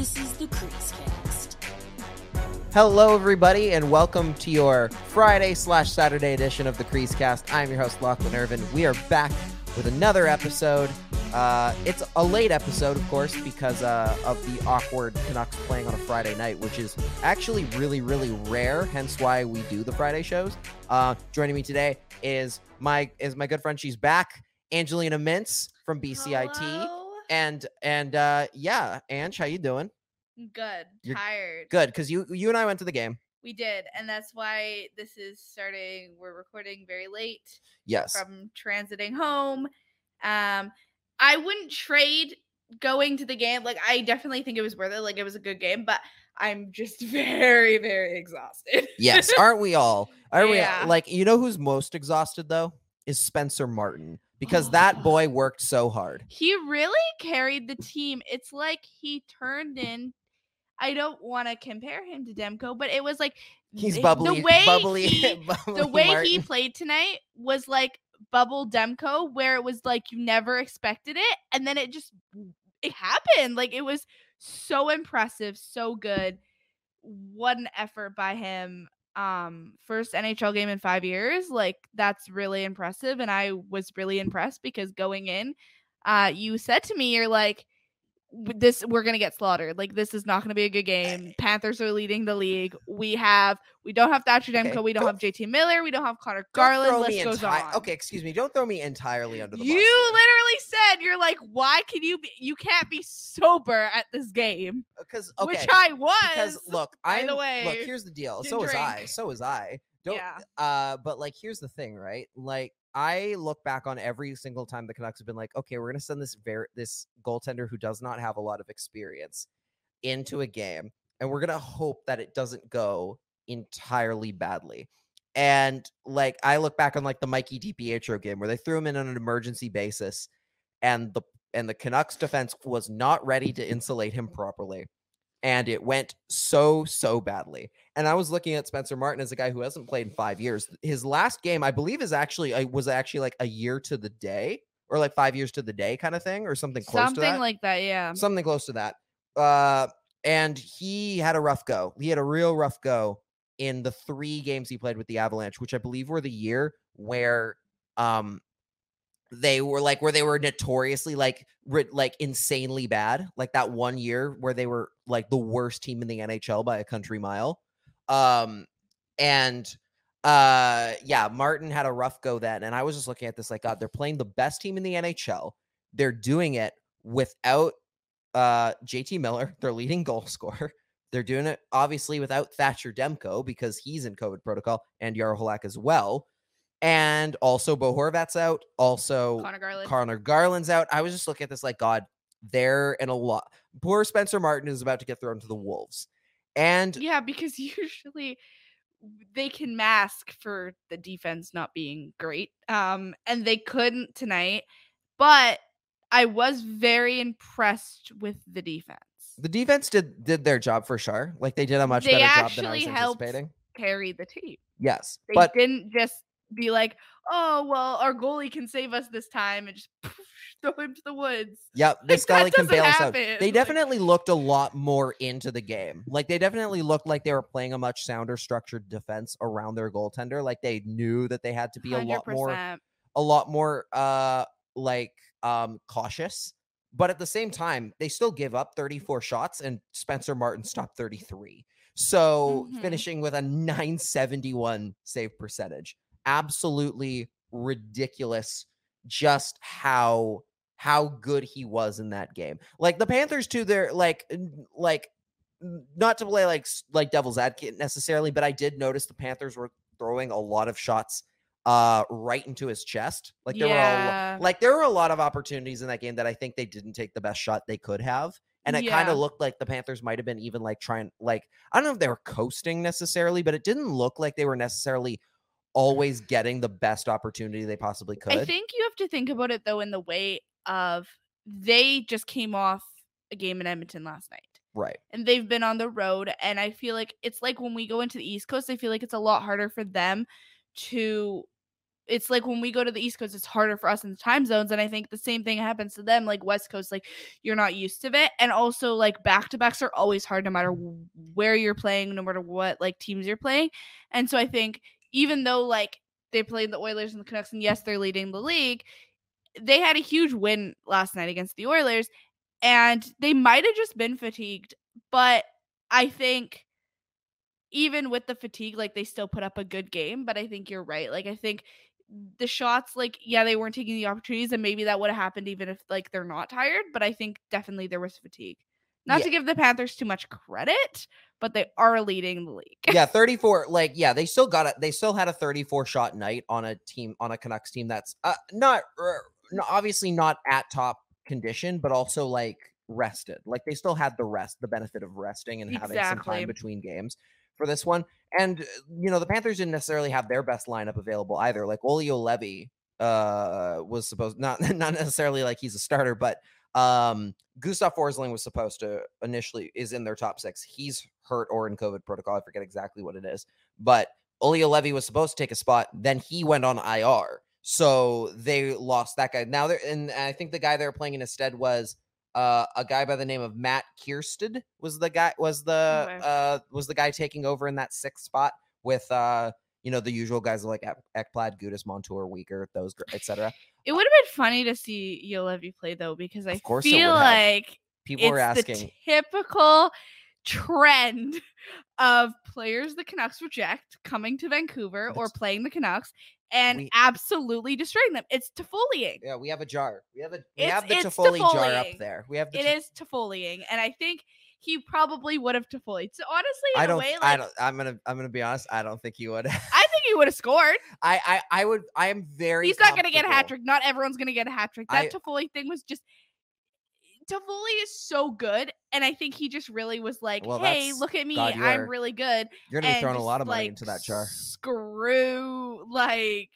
This is the Crease Cast. Hello, everybody, and welcome to your Friday slash Saturday edition of the Crease Cast. I'm your host, Lachlan Irvin. We are back with another episode. Uh, it's a late episode, of course, because uh, of the awkward Canucks playing on a Friday night, which is actually really, really rare. Hence why we do the Friday shows. Uh, joining me today is my is my good friend. She's back, Angelina Mintz from BCIT, Hello? And and uh, yeah, Ange, how you doing? Good. You're tired. Good, because you you and I went to the game. We did, and that's why this is starting. We're recording very late Yes. from transiting home. Um, I wouldn't trade going to the game. Like, I definitely think it was worth it. Like, it was a good game, but I'm just very, very exhausted. Yes, aren't we all? Are we like you know who's most exhausted though? Is Spencer Martin because oh. that boy worked so hard. he really carried the team. It's like he turned in. I don't want to compare him to Demko, but it was like He's bubbly, The way bubbly, he, bubbly the way he played tonight was like bubble Demko, where it was like you never expected it and then it just it happened like it was so impressive so good what an effort by him um first nhl game in five years like that's really impressive and i was really impressed because going in uh you said to me you're like "W- this we're gonna get slaughtered like this is not gonna be a good game panthers are leading the league we have we don't have thatcher demko Okay, we don't have jt miller we don't have conor garland list goes enti- on Okay, excuse me. Don't throw me entirely under the you bus. here. literally said you're like why can you be you can't be sober at this game because okay, which i was because look, I'm the look. Here's the deal. So was I. So was I. Don't. yeah Uh, but like, here's the thing, right? Like, I look back on every single time the Canucks have been like, okay, we're gonna send this very this goaltender who does not have a lot of experience into a game, and we're gonna hope that it doesn't go entirely badly. And like, I look back on like the Mikey DiPietro game where they threw him in on an emergency basis, and the and the Canucks defense was not ready to insulate him properly. And it went so, so badly. And I was looking at Spencer Martin as a guy who hasn't played in five years. His last game, I believe, is actually was actually like a year to the day, or like five years to the day kind of thing, or something close to something that. like that yeah something close to that. Uh, and he had a rough go. He had a real rough go in the three games he played with the Avalanche, which I believe were the year where um they were like where they were notoriously like like insanely bad like that one year where they were like the worst team in the NHL by a country mile. Um and uh yeah Martin had a rough go then and I was just looking at this like god they're playing the best team in the NHL they're doing it without uh JT Miller their leading goal scorer. They're doing it obviously without Thatcher Demko because he's in COVID protocol and Jaro as well and also Bo Horvat's out also conor garland Conor Garland's out. I was just looking at this like, God, they're in a lot. Poor Spencer Martin is about to get thrown to the Wolves. And yeah because usually they can mask for the defense not being great um and they couldn't tonight but i was very impressed with the defense the defense did did their job for sure. Like they did a much They better job than I was actually anticipating. carry the team Yes. They but didn't just be like, "Oh, well, our goalie can save us this time," and just throw him to the woods. Yep, this that Scully can bail us out. They like- definitely looked a lot more into the game. Like they definitely looked like they were playing a much sounder structured defense around their goaltender. Like they knew that they had to be a lot more a lot more uh like um cautious but at the same time they still give up 34 shots and spencer martin stopped 33 so Mhm. finishing with a 971 save percentage absolutely ridiculous just how how good he was in that game. Like the panthers too they're like like not to play like like devil's advocate necessarily but i did notice the panthers were throwing a lot of shots uh right into his chest. Like there were a lot like there were a lot of opportunities in that game that i think they didn't take the best shot they could have and it kind of looked like the panthers might have been even like trying like i don't know if they were coasting necessarily but it didn't look like they were necessarily always getting the best opportunity they possibly could I think you have to think about it though in the way of they just came off a game in Edmonton last night. right and they've been on the road and i feel like it's like when we go into the east coast i feel like it's a lot harder for them to it's like when we go to the East Coast, it's harder for us in the time zones. And I think the same thing happens to them, like West Coast, like you're not used to it. And also, like back to backs are always hard no matter where you're playing, no matter what like teams you're playing. And so I think even though like they played the Oilers and the Canucks, and yes, they're leading the league, they had a huge win last night against the Oilers. And they might have just been fatigued. But I think even with the fatigue, like they still put up a good game. But I think you're right. Like I think the shots, like, yeah, they weren't taking the opportunities, and maybe that would have happened even if like they're not tired. But I think definitely there was fatigue. Not Yeah. to give the Panthers too much credit, but they are leading the league. yeah, 34. Like, yeah, they still got it. They still had a 34 shot night on a team on a Canucks team that's uh, not no- obviously not at top condition, but also like rested. Like they still had the rest, the benefit of resting and having some time between games for this one. And uh, you know, the Panthers didn't necessarily have their best lineup available either. Like Olli Juolevi uh was supposed not not necessarily like he's a starter, but um Gustav Forsling was supposed to initially is in their top six. He's hurt or in COVID protocol. I forget exactly what it is. But Olli Juolevi was supposed to take a spot. Then he went on IR. So they lost that guy. Now they're and I think the guy they were playing in instead was uh, a guy by the name of Matt Kiersted was the guy was the Okay. uh was the guy taking over in that sixth spot with uh you know the usual guys like Ek- Ekblad, Gudas, Montour, Weegar, those etc. It would have been funny to see Juolevi play though, because I feel like People it's were asking. the typical trend of players the Canucks reject coming to Vancouver or playing the Canucks and We- absolutely destroying them. It's Toffoliing. yeah, we have a jar. We have a we It's- have the Toffoli jar up there. We have the It Toff- is Toffoliing, and I think he probably would have Toffolied. So honestly, in I a don't. way, like I don't. I'm gonna. I'm gonna be honest. I don't think he would. I think he would have scored. I. I. I would. I am very. He's not going to get a hat trick. Not everyone's going to get a hat trick. That I- Toffoli thing was just. Toffoli is so good, and I think he just really was like, Well, "Hey, look at me! God, I'm really good." You're gonna be throwing a lot of money like, into that jar. Screw, like,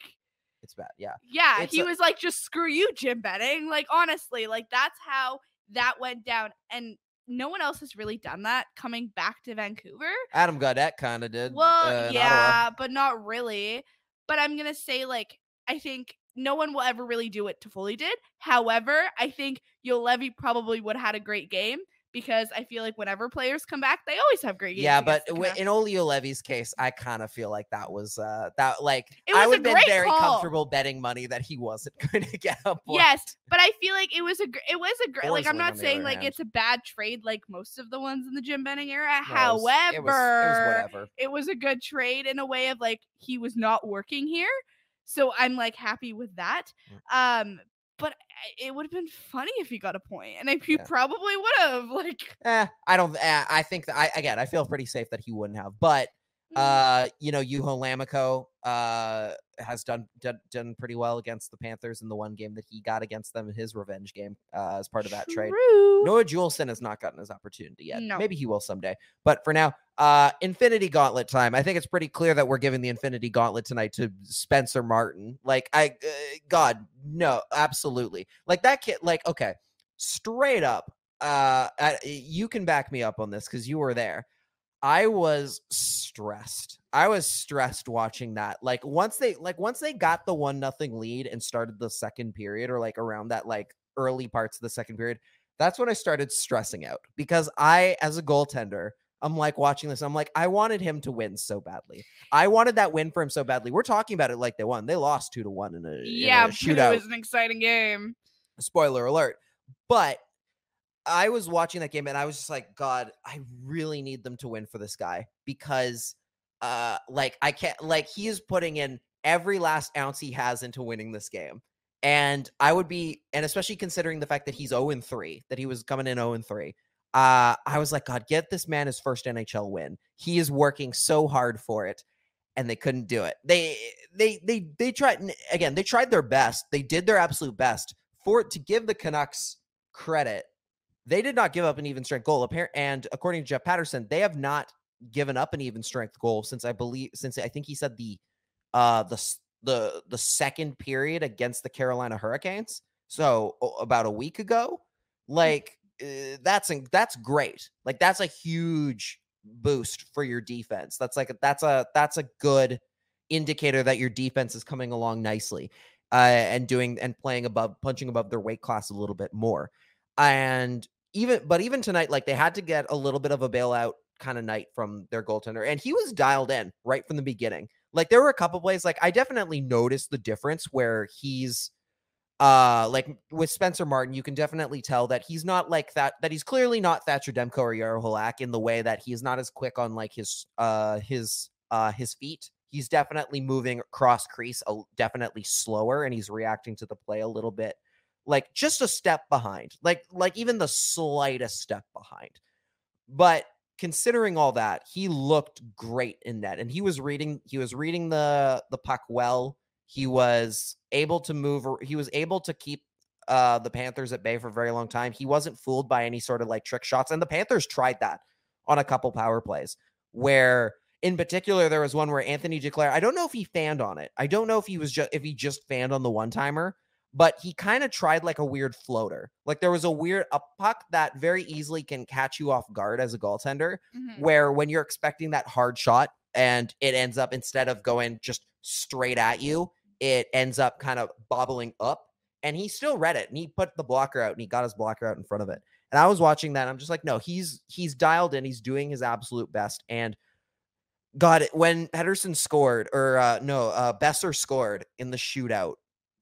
It's bad. Yeah. yeah, It's he a- was like, "Just screw you, Jim Benning. Like, honestly, like that's how that went down, and no one else has really done that coming back to Vancouver. Adam Gaudette kind of did. Well, uh, yeah, but not really. But I'm gonna say like I think no one will ever really do what Toffoli did. However, I think Juolevi probably would have had a great game because I feel like whenever players come back, they always have great games. Yeah, but Canucks. in Olli Juolevi's case, I kind of feel like that was uh that like I was a would have been very call. comfortable betting money that he wasn't going to get a point. Yes, but I feel like it was a gr- it was a great like I'm not saying like hand. it's a bad trade like most of the ones in the Jim Benning era. No, However, it was, it was whatever. it was a good trade in a way of like he was not working here. So I'm like happy with that. Mm. Um but it would have been funny if he got a point and I he Yeah. probably would have like Eh, I don't. Eh, I think that I again, I feel pretty safe that he wouldn't have. But mm, uh, you know, Juho Lammikko uh has done, done done pretty well against the Panthers in the one game that he got against them in his revenge game uh, as part of that trade. true. Noah Juulsen has not gotten his opportunity yet. No. Maybe he will someday. But for now, uh Infinity Gauntlet time. I think it's pretty clear that we're giving the Infinity Gauntlet tonight to Spencer Martin. Like I uh, god, no, absolutely. Like that kid like okay, straight up uh I, you can back me up on this cuz you were there. I was stressed. I was stressed watching that. Like once they like once they got the one nothing lead and started the second period or like around that like early parts of the second period, that's when I started stressing out because I as a goaltender, I'm like watching this. I'm like, I wanted him to win so badly. I wanted that win for him so badly. We're talking about it like they won. They lost two to one in a, in a Yeah, shootout it was an exciting game. spoiler alert. But I was watching that game and I was just like, God, I really need them to win for this guy because uh like I can't like he is putting in every last ounce he has into winning this game. And I would be, and especially considering the fact that he's 0 and 3, that he was coming in 0 and 3. Uh, I was like, God, get this man his first NHL win. He is working so hard for it, and they couldn't do it. They they they they tried again, they tried their best. They did their absolute best for it to give the Canucks credit. They did not give up an even strength goal. And according to Jeff Paterson, they have not given up an even strength goal since I believe since I think he said the uh the the the second period against the Carolina Hurricanes. So about a week ago, like uh, that's that's great. Like that's a huge boost for your defense. That's like a, that's a that's a good indicator that your defense is coming along nicely uh, and doing and playing above, punching above their weight class a little bit more. And even, but even tonight, like they had to get a little bit of a bailout kind of night from their goaltender, and he was dialed in right from the beginning. Like there were a couple plays, like I definitely noticed the difference where he's uh like with Spencer Martin, you can definitely tell that he's not like that, that he's clearly not Thatcher Demko or Jaro Halak in the way that he's not as quick on like his uh his uh his feet. He's definitely moving cross crease, a, definitely slower, and he's reacting to the play a little bit like just a step behind, like like even the slightest step behind. But considering all that, he looked great in that, and he was reading he was reading the the puck well. He was able to move. He was able to keep uh, the Panthers at bay for a very long time. He wasn't fooled by any sort of like trick shots, and the Panthers tried that on a couple power plays where. In particular, there was one where Anthony Duclair. I don't know if he fanned on it. I don't know if he was just if he just fanned on the one timer, but he kind of tried like a weird floater. Like there was a weird a puck that very easily can catch you off guard as a goaltender, Mhm. where when you're expecting that hard shot and it ends up instead of going just straight at you, it ends up kind of bobbling up. And he still read it and he put the blocker out and he got his blocker out in front of it. And I was watching that. And I'm just like, no, he's he's dialed in. He's doing his absolute best. And God, it- when Pettersson scored, or uh no, uh Boeser scored in the shootout,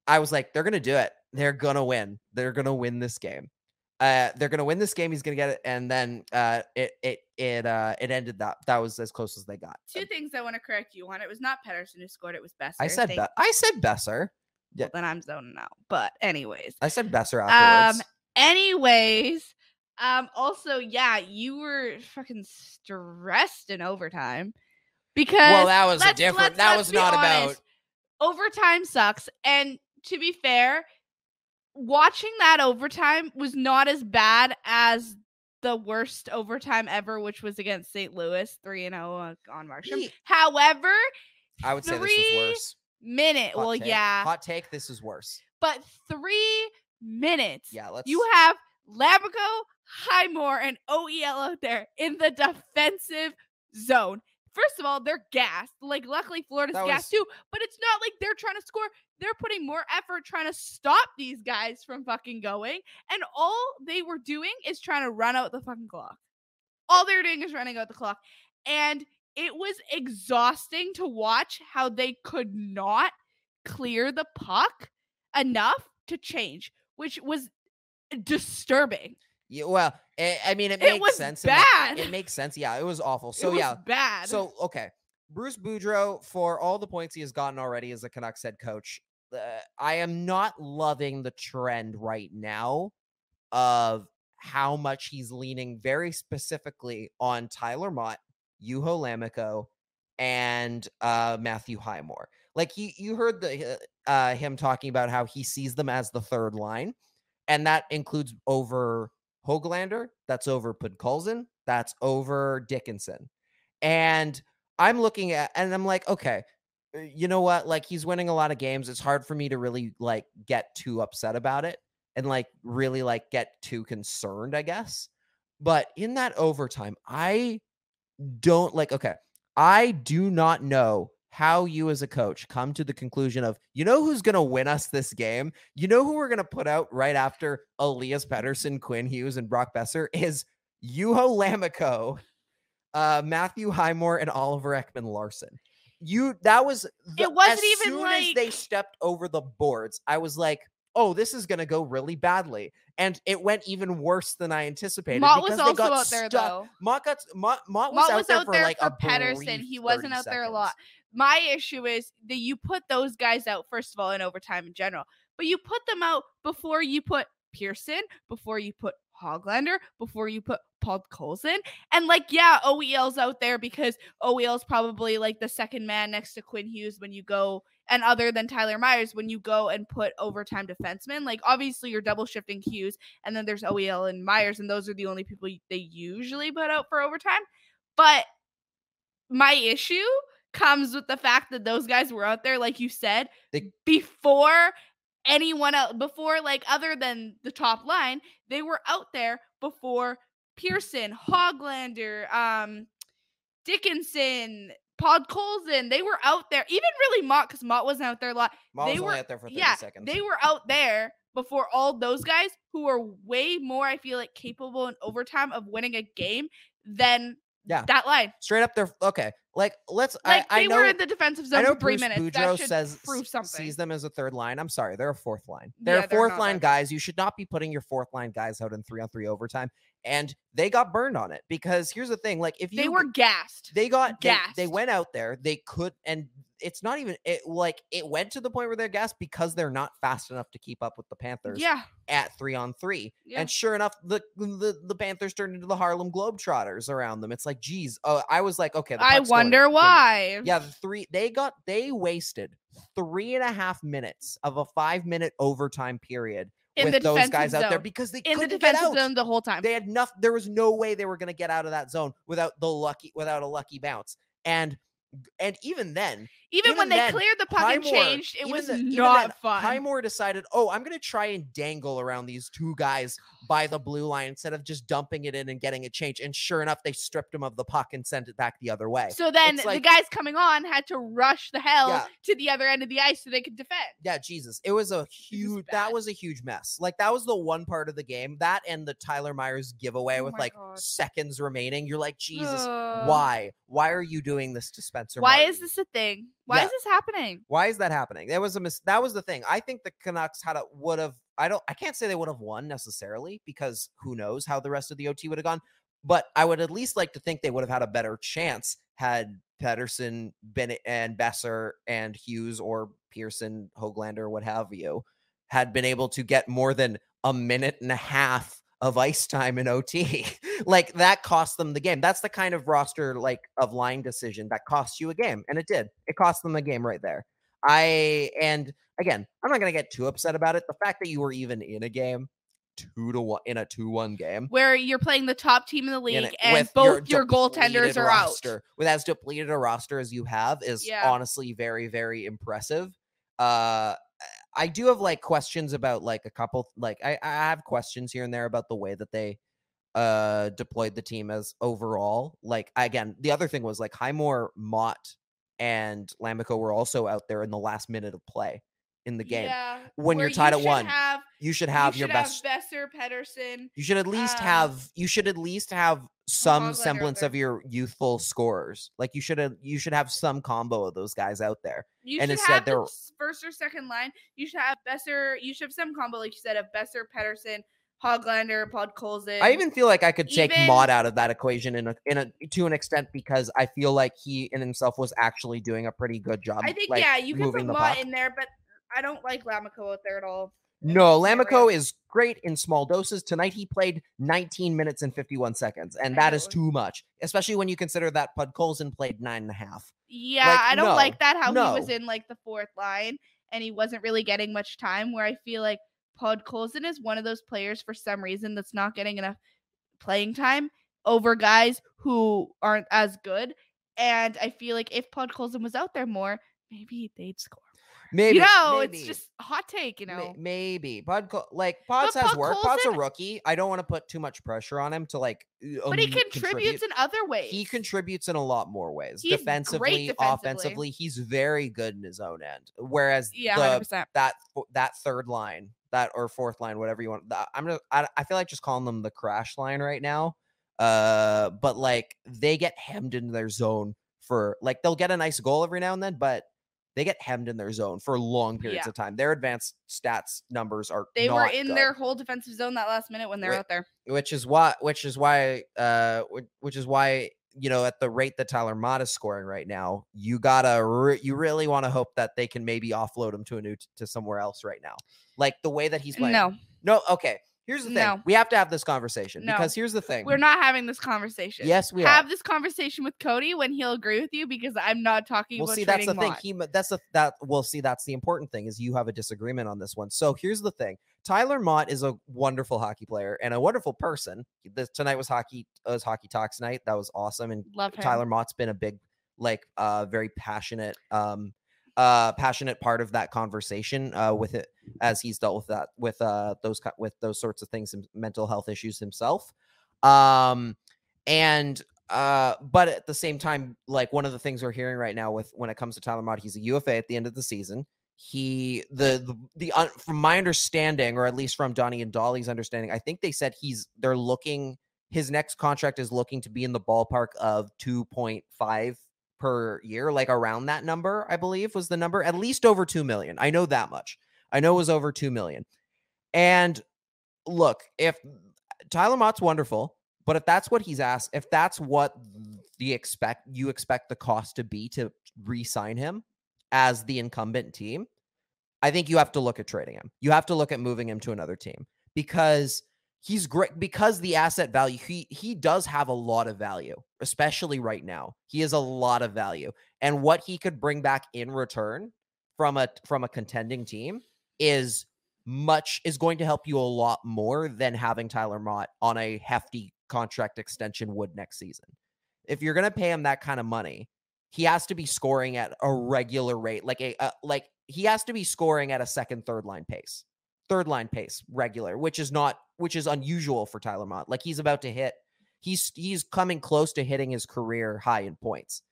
I was like, they're gonna do it. They're gonna win. They're gonna win this game. Uh, they're gonna win this game. He's gonna get it, and then uh, it it it uh it ended that. That was as close as they got. Two things I want to correct you on. It was not Pettersson who scored. It was Boeser. I said Thank- Be- I said Boeser. well, then I'm zoning out. But anyways, I said Boeser um, afterwards. anyways, um, also yeah, you were fucking stressed in overtime because well, that was a different. let's- that let's was not about. overtime sucks. And to be fair, watching that overtime was not as bad as the worst overtime ever, which was against St. Louis, 3 and 0 on Marshall. Ye- However, I would say this three was worse. minute, Hot well, take. yeah, Hot take. This is worse. but three minutes. Yeah. Let's. You have Lammikko, Highmore, and OEL out there in the defensive zone. First of all, they're gassed. Like, luckily, Florida's That gassed too, but it's not like they're trying to score. They're putting more effort trying to stop these guys from fucking going. And all they were doing is trying to run out the fucking clock. All they were doing is running out the clock. And it was exhausting to watch how they could not clear the puck enough to change, which was disturbing. Yeah, well, I, I mean, it It makes was sense. Bad. It makes sense. Yeah, it was awful. it So was yeah, bad. So okay, Bruce Boudreau for all the points he has gotten already as a Canucks head coach. I am not loving the trend right now of how much he's leaning very specifically on Tyler Motte, Juho Lammikko, and uh, Matthew Highmore. Like he, you heard the uh, uh, him talking about how he sees them as the third line, and that includes over Hoglander, that's over Podkolzin, that's over Dickinson. And I'm looking at and I'm like, okay, you know what? Like he's winning a lot of games. It's hard for me to really like get too upset about it and like really like get too concerned, I guess. But in that overtime, I don't like okay, I do not know how you as a coach come to the conclusion of you know who's going to win us this game you know who we're going to put out right after elias Pettersson, quinn hughes and brock boeser is juho lammikko uh matthew highmore and oliver ekman larsson you that was the, wasn't as even soon as they stepped over the boards i was like oh this is going to go really badly and it went even worse than i anticipated Motte was also got out there stuck. though. Motte got Motte, Motte was Motte out was there out for there like for a Pettersson. He wasn't out there a lot. My issue is that you put those guys out first of all in overtime in general, but you put them out before you put Pearson, before you put Hoglander, before you put Podkolzin. And like, yeah, OEL's out there because OEL's probably like the second man next to Quinn Hughes when you go and other than Tyler Myers when you go and put overtime defensemen. Like obviously you're double shifting Hughes and then there's OEL and Myers and those are the only people they usually put out for overtime. But my issue comes with the fact that those guys were out there like you said They- before anyone else before like other than the top line they were out there before pearson hoglander um dickinson Podkolzin, they were out there. Even really Motte, because Motte wasn't out there a lot. Mom they was only were- out there for 30 yeah, seconds. They were out there before all those guys who are way more, I feel like, capable in overtime of winning a game than Yeah. that line. Straight up there. Okay. Like let's Like I, I they know were in the defensive I zone know for three Bruce minutes. Boudreau that should says prove something. sees them as a third line. I'm sorry, they're a fourth line. They're Yeah, a they're fourth line that guys. You should not be putting your fourth line guys out in three on three overtime. And they got burned on it because here's the thing: like if you they were gassed. they got they, they went out there, they could, and it's not even it like it went to the point where they're gassed because they're not fast enough to keep up with the Panthers yeah, at three on three. Yeah. And sure enough, the, the the Panthers turned into the Harlem Globetrotters around them. It's like, geez, oh, I was like, okay, I wonder going- why. yeah, the three they got they wasted three and a half minutes of a five minute overtime period in with the those guys out there zone. because they in the couldn't get defensive out. zone the whole time. They had enough. There was no way they were going to get out of that zone without the lucky without a lucky bounce. And and even then, even, even when they then, cleared the puck and changed, it was the- not then, fun. Highmore decided, oh, I'm going to try and dangle around these two guys by the blue line instead of just dumping it in and getting it changed. And sure enough, they stripped him of the puck and sent it back the other way. so then It's the guys coming on had to rush the hell Yeah. to the other end of the ice so they could defend. yeah, Jesus, it was a huge. That was a huge mess. Like that was the one part of the game. That and the Tyler Myers giveaway Oh with like God. seconds remaining. You're like, Jesus, Ugh. why? Why are you doing this to Spencer? Why Martin? is this a thing? Why Yeah. is this happening? Why is that happening? That was a mis- that was the thing. I think the Canucks had a would have I don't I can't say they would have won necessarily because who knows how the rest of the OT would have gone, but I would at least like to think they would have had a better chance had Pettersson, Bennett and Boeser and Hughes or Pearson, Hoglander, what have you, had been able to get more than a minute and a half of ice time in OT. like that cost them the game. That's the kind of roster like of line decision that costs you a game. And it did. It cost them a game right there. I and again, I'm not gonna get too upset about it. The fact that you were even in a game, two to one in a two-one game. Where you're playing the top team in the in league it and both your, goaltenders are roster, out. With as depleted a roster as you have is Yeah. honestly very, very impressive. Uh I do have like questions about like a couple like I, I have questions here and there about the way that they uh deployed the team as overall. Like again, the other thing was like Highmore, Motte, and Lammikko were also out there in the last minute of play in the game. Yeah, When you're tied you at one, have, You should you have your should best Boeser, Pettersson. you should at least Um, have you should at least have some Hoglander semblance of your youthful scorers. Like you should have you should have some combo of those guys out there. You And should instead they're- first or second line. You should have Boeser. You should have some combo, like you said, of Boeser, Pettersson, Hoglander, Podkolzin. I even feel like I could take even- Motte out of that equation in a in a to an extent because I feel like he in himself was actually doing a pretty good job. I think like, yeah, you can put moving the Motte puck. in there, but I don't like Lammikko out there at all. No. Lammikko is great in small doses. Tonight he played 19 minutes and 51 seconds, and that is too much, especially when you consider that Podkolzin played nine and a half. Yeah, Like, I don't no, like that how he was in like the fourth line and he wasn't really getting much time. Where I feel like Podkolzin is one of those players for some reason that's not getting enough playing time over guys who aren't as good. And I feel like if Podkolzin was out there more, maybe they'd score. Maybe you know, maybe. it's just hot take. You know, maybe Pod Col- like Pods But has Pod work. Pod's a rookie. I don't want to put too much pressure on him to like. uh, but he um, contributes in other ways. He contributes in a lot more ways. He's defensively, defensively. offensively, he's very good in his own end. Whereas yeah, the that that third line, that or fourth line, whatever you want. I'm gonna. I, I feel like just calling them the crash line right now. Uh, but like they get hemmed in their zone for like they'll get a nice goal every now and then, but they get hemmed in their zone for long periods Yeah. of time. Their advanced stats numbers are They were in good, their whole defensive zone that last minute when they're out there. which is why which is why uh which is why you know at the rate that Tyler Motte is scoring right now, you gotta re- you really want to hope that they can maybe offload him to a new to somewhere else right now. Like the way that he's playing. No, No, okay. Here's the thing. No. We have to have this conversation No. because here's the thing. we're not having this conversation. Yes, we have are. this conversation with Cody when he'll agree with you because I'm not talking Well, about see, that's the trading thing. He that's the that well, see, that's the important thing is you have a disagreement on this one. So here's the thing: Tyler Motte is a wonderful hockey player and a wonderful person. This tonight was hockey was hockey talks night. That was awesome, and Love him. Tyler Motte's been a big, like, uh, very passionate, um, uh, passionate part of that conversation, uh, with it as he's dealt with that with uh those with those sorts of things and mental health issues himself. Um, and uh, but at the same time, like one of the things we're hearing right now with when it comes to Tyler Motte, he's a UFA at the end of the season. He the the, the un, from my understanding, or at least from Donnie and Dhali's understanding, I think they said he's they're looking his next contract is looking to be in the ballpark of two point five per year, like around that number, I believe was the number, at least over two million. I know that much. I know it was over two million. And look, if Tyler Motte's wonderful, but if that's what he's asked, if that's what the expect you expect the cost to be to re-sign him as the incumbent team, I think you have to look at trading him. You have to look at moving him to another team because he's great because the asset value he he does have a lot of value, especially right now. He has a lot of value. And what he could bring back in return from a from a contending team is much is going to help you a lot more than having Tyler Motte on a hefty contract extension would next season. If you're going to pay him that kind of money, he has to be scoring at a regular rate, like a uh, like he has to be scoring at a second, third line pace, third line pace, regular, which is not which is unusual for Tyler Motte. Like he's about to hit, he's he's coming close to hitting his career high in points.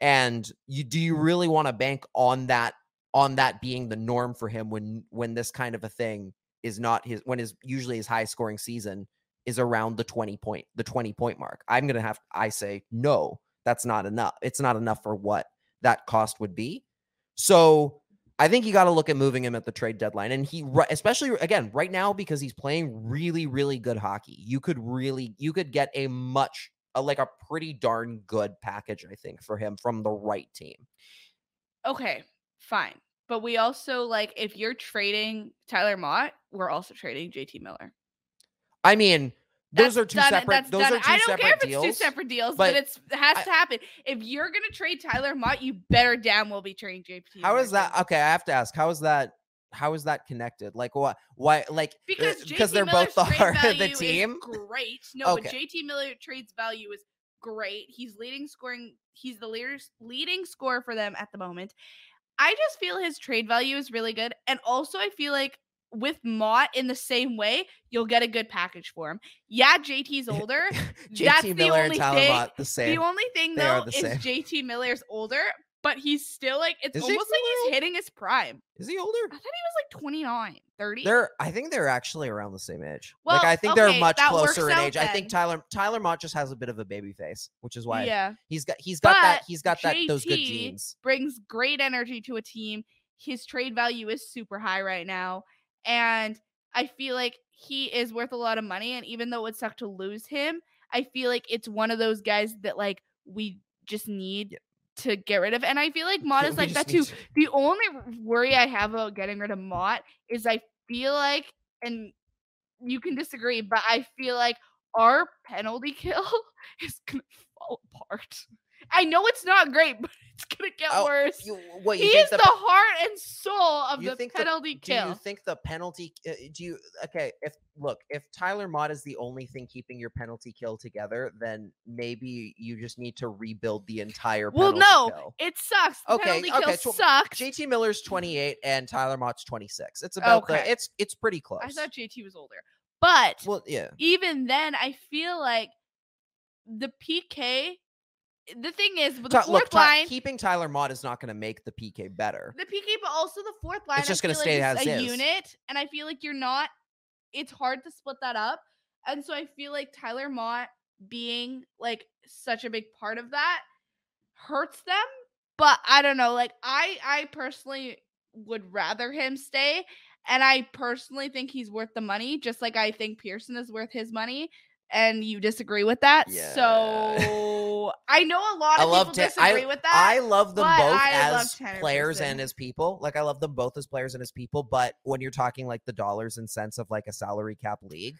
And you do you really want to bank on that on that being the norm for him when when this kind of a thing is not his when his usually his high scoring season is around the 20 point the 20 point mark i'm gonna have i say no that's not enough it's not enough for what that cost would be so i think you got to look at moving him at the trade deadline and he especially again right now because he's playing really really good hockey you could really you could get a much a, like a pretty darn good package i think for him from the right team Okay, fine. But we also like if you're trading Tyler Motte, we're also trading JT Miller. i mean those are two done- separate those done. are two I don't separate care if deals it's two separate deals, but, but it's it has I- to happen. If you're gonna trade Tyler Motte, you better damn well be trading JT. how Miller is that okay i have to ask how is that how is that connected like what why like uh, Because because they're both the heart of the team Great. No, but JT Miller trades value is great. He's leading scoring. He's the leaders leading scorer for them at the moment. I just feel his trade value is really good, and also I feel like with Motte in the same way, you'll get a good package for him. Yeah, JT's older. JT That's the Miller and only Tyler thing- Motte the same. The only thing They though is same. JT Miller's older, but he's still like it's Is almost like he's hitting his prime. Is he older? I thought he was like 29, 30. They're I think they're actually around the same age. like Well, I think they're okay, much that works closer in age. I think. Tyler Tyler Motte just has a bit of a baby face, which is why yeah. he's got he's got that he's got that those good genes. brings great energy to a team. His trade value is super high right now. And I feel like he is worth a lot of money. And even though it would suck to lose him, I feel like it's one of those guys that like we just need to get rid of. And I feel like Motte is like that too. need The only worry I have about getting rid of Motte is I feel like, and you can disagree, but I feel like our penalty kill is gonna fall apart. I know it's not great, but it's gonna get Oh, worse. You, what you he is the, the, heart and soul of the think the- penalty do you think the penalty uh, do you okay if look if Tyler Motte is the only thing keeping your penalty kill together then maybe you just need to rebuild the entire well, penalty no, kill. it sucks. The Okay, penalty okay, kill tw- sucks. JT Miller's 28 and Tyler Motte's 26. It's about Okay. the it's it's pretty close. I thought JT was older, but well, yeah. even then, I feel like the PK. The thing is, with the fourth look, line, keeping Tyler Motte is not going to make the PK better. the PK, but also the fourth line. It's just gonna feel stay like as a is. unit, and I feel like you're not. It's hard to split that up, and so I feel like Tyler Motte being like such a big part of that hurts them. But I don't know. Like I, I personally would rather him stay, and I personally think he's worth the money, just like I think Pearson is worth his money. And you disagree with that, Yeah. so I know a lot I of love people disagree with that. I love them both I as players and as people. Like I love them both as players and as people, but when you're talking like the dollars and cents of like a salary cap league,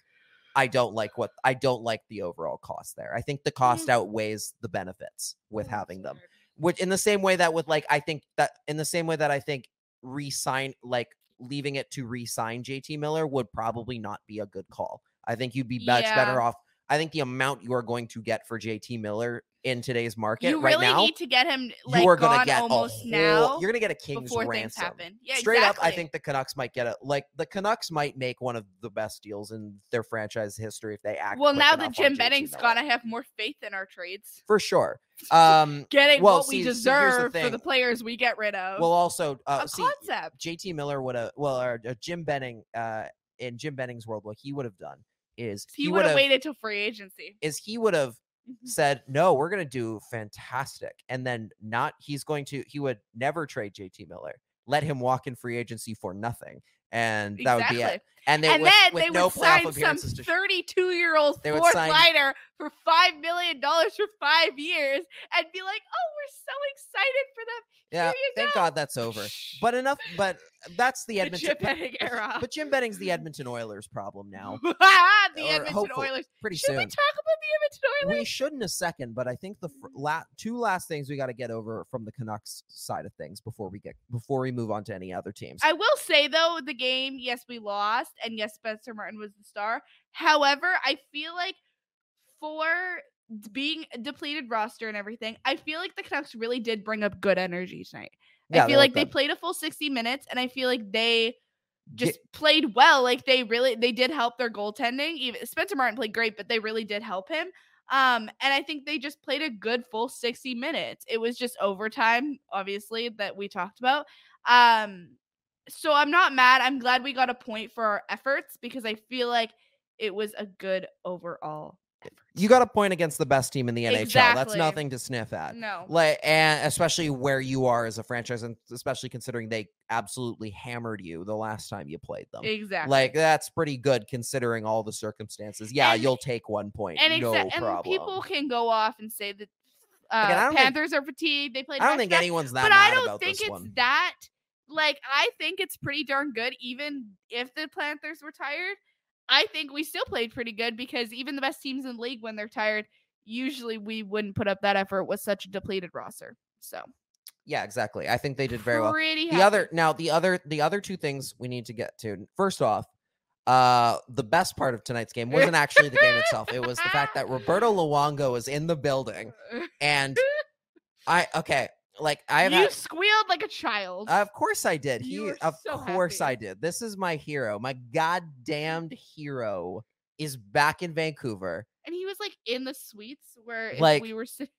I don't like what I don't like the overall cost there. I think the cost Mm. outweighs the benefits with Oh, having them. Which in the same way that with like I think that in the same way that I think re-sign like leaving it to re-sign JT Miller would probably not be a good call. I think you'd be much better off. I think the amount you are going to get for JT Miller in today's market you right really now, need to get him like you are going to get almost whole, now You're going to get a king's before things ransom. happen. Yeah, Straight exactly. up, I think the Canucks might get it. like the Canucks might make one of the best deals in their franchise history if they act. Well, now that Jim Benning's gone, I have more faith in our trades. for sure. Um, Getting Well, what see- we here's the deserve for the players we get rid of. well, also uh, a see, concept. JT Miller would have well, or, uh, Jim Benning uh, in Jim Benning's world, what he would have done is He, would have waited till free agency. is he would have Mhm. said no we're going to do fantastic and then not he's going to he would never trade jt miller let him walk in free agency for nothing and that would be it and, they, and with, then with they no would sign some appearances to sh- 32 year old fourth sign- liner for five million dollars for five years and be like, "Oh, we're so excited for them." yeah thank go. god that's over but enough but that's the The edmonton Jim Benning era. but jim benning's the edmonton oilers problem now the Or Edmonton Oilers. pretty Should we soon talk about the Edmonton Oilers? we should in a second, but I think the la- two last things we got to get over from the Canucks side of things before we get before we move on to any other teams. I will say though, the game, yes, we lost, and yes, Spencer Martin was the star. However, I feel like for being depleted roster and everything, I feel like the Canucks really did bring up good energy tonight. Yeah, I feel like they good. played a full 60 minutes, and I feel like they just played well. Like they really they did help their goaltending. Even Spencer Martin played great, but they really did help him. Um, and I think they just played a good full 60 minutes. It was just overtime, obviously, that we talked about. Um, so I'm not mad. I'm glad we got a point for our efforts because I feel like it was a good overall effort. you got a point against the best team in the NHL. That's nothing to sniff at. no. Like, and especially where you are as a franchise, and especially considering they absolutely hammered you the last time you played them. Exactly. Like that's pretty good considering all the circumstances. Yeah, And- you'll take one point, and, no exa- and people can go off and say that uh, Again, don't think- Panthers are fatigued. They played. I don't think anyone's that but mad I don't about think it's one. that. Like I think it's pretty darn good, even if the Panthers were tired. I think we still played pretty good because even the best teams in the league, when they're tired, usually we wouldn't put up that effort with such a depleted roster. So yeah, exactly. I think they did very well. Pretty the happy. other now the other the other two things we need to get to first off uh the best part of tonight's game wasn't actually the game itself it was the fact that roberto luongo was in the building and i okay like i have you had, squealed like a child. of course i did You he of so course i did this is my hero my goddamned hero is back in vancouver and he was like in the suites where Like, we were sitting.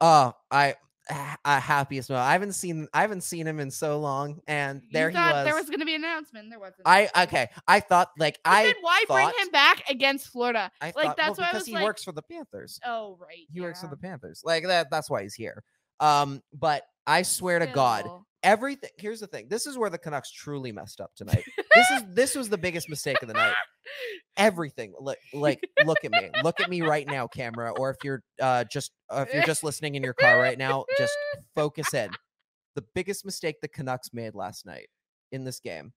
oh I i a happiest moment. I haven't seen I haven't seen him in so long, and there he was. there was going to be an announcement. There wasn't. I okay. I thought like But I then why bring him back against Florida? I Like, thought, that's well, why I because was he like- works for the Panthers. Oh right, He works for the Panthers. Like that. That's why he's here. Um, but I swear to God, everything. Here's the thing. This is where the Canucks truly messed up tonight. this is this was the biggest mistake of the night. Everything. Look, like, look at me. Look at me right now, camera. Or if you're uh just uh, if you're just listening in your car right now, just focus in. The biggest mistake the Canucks made last night in this game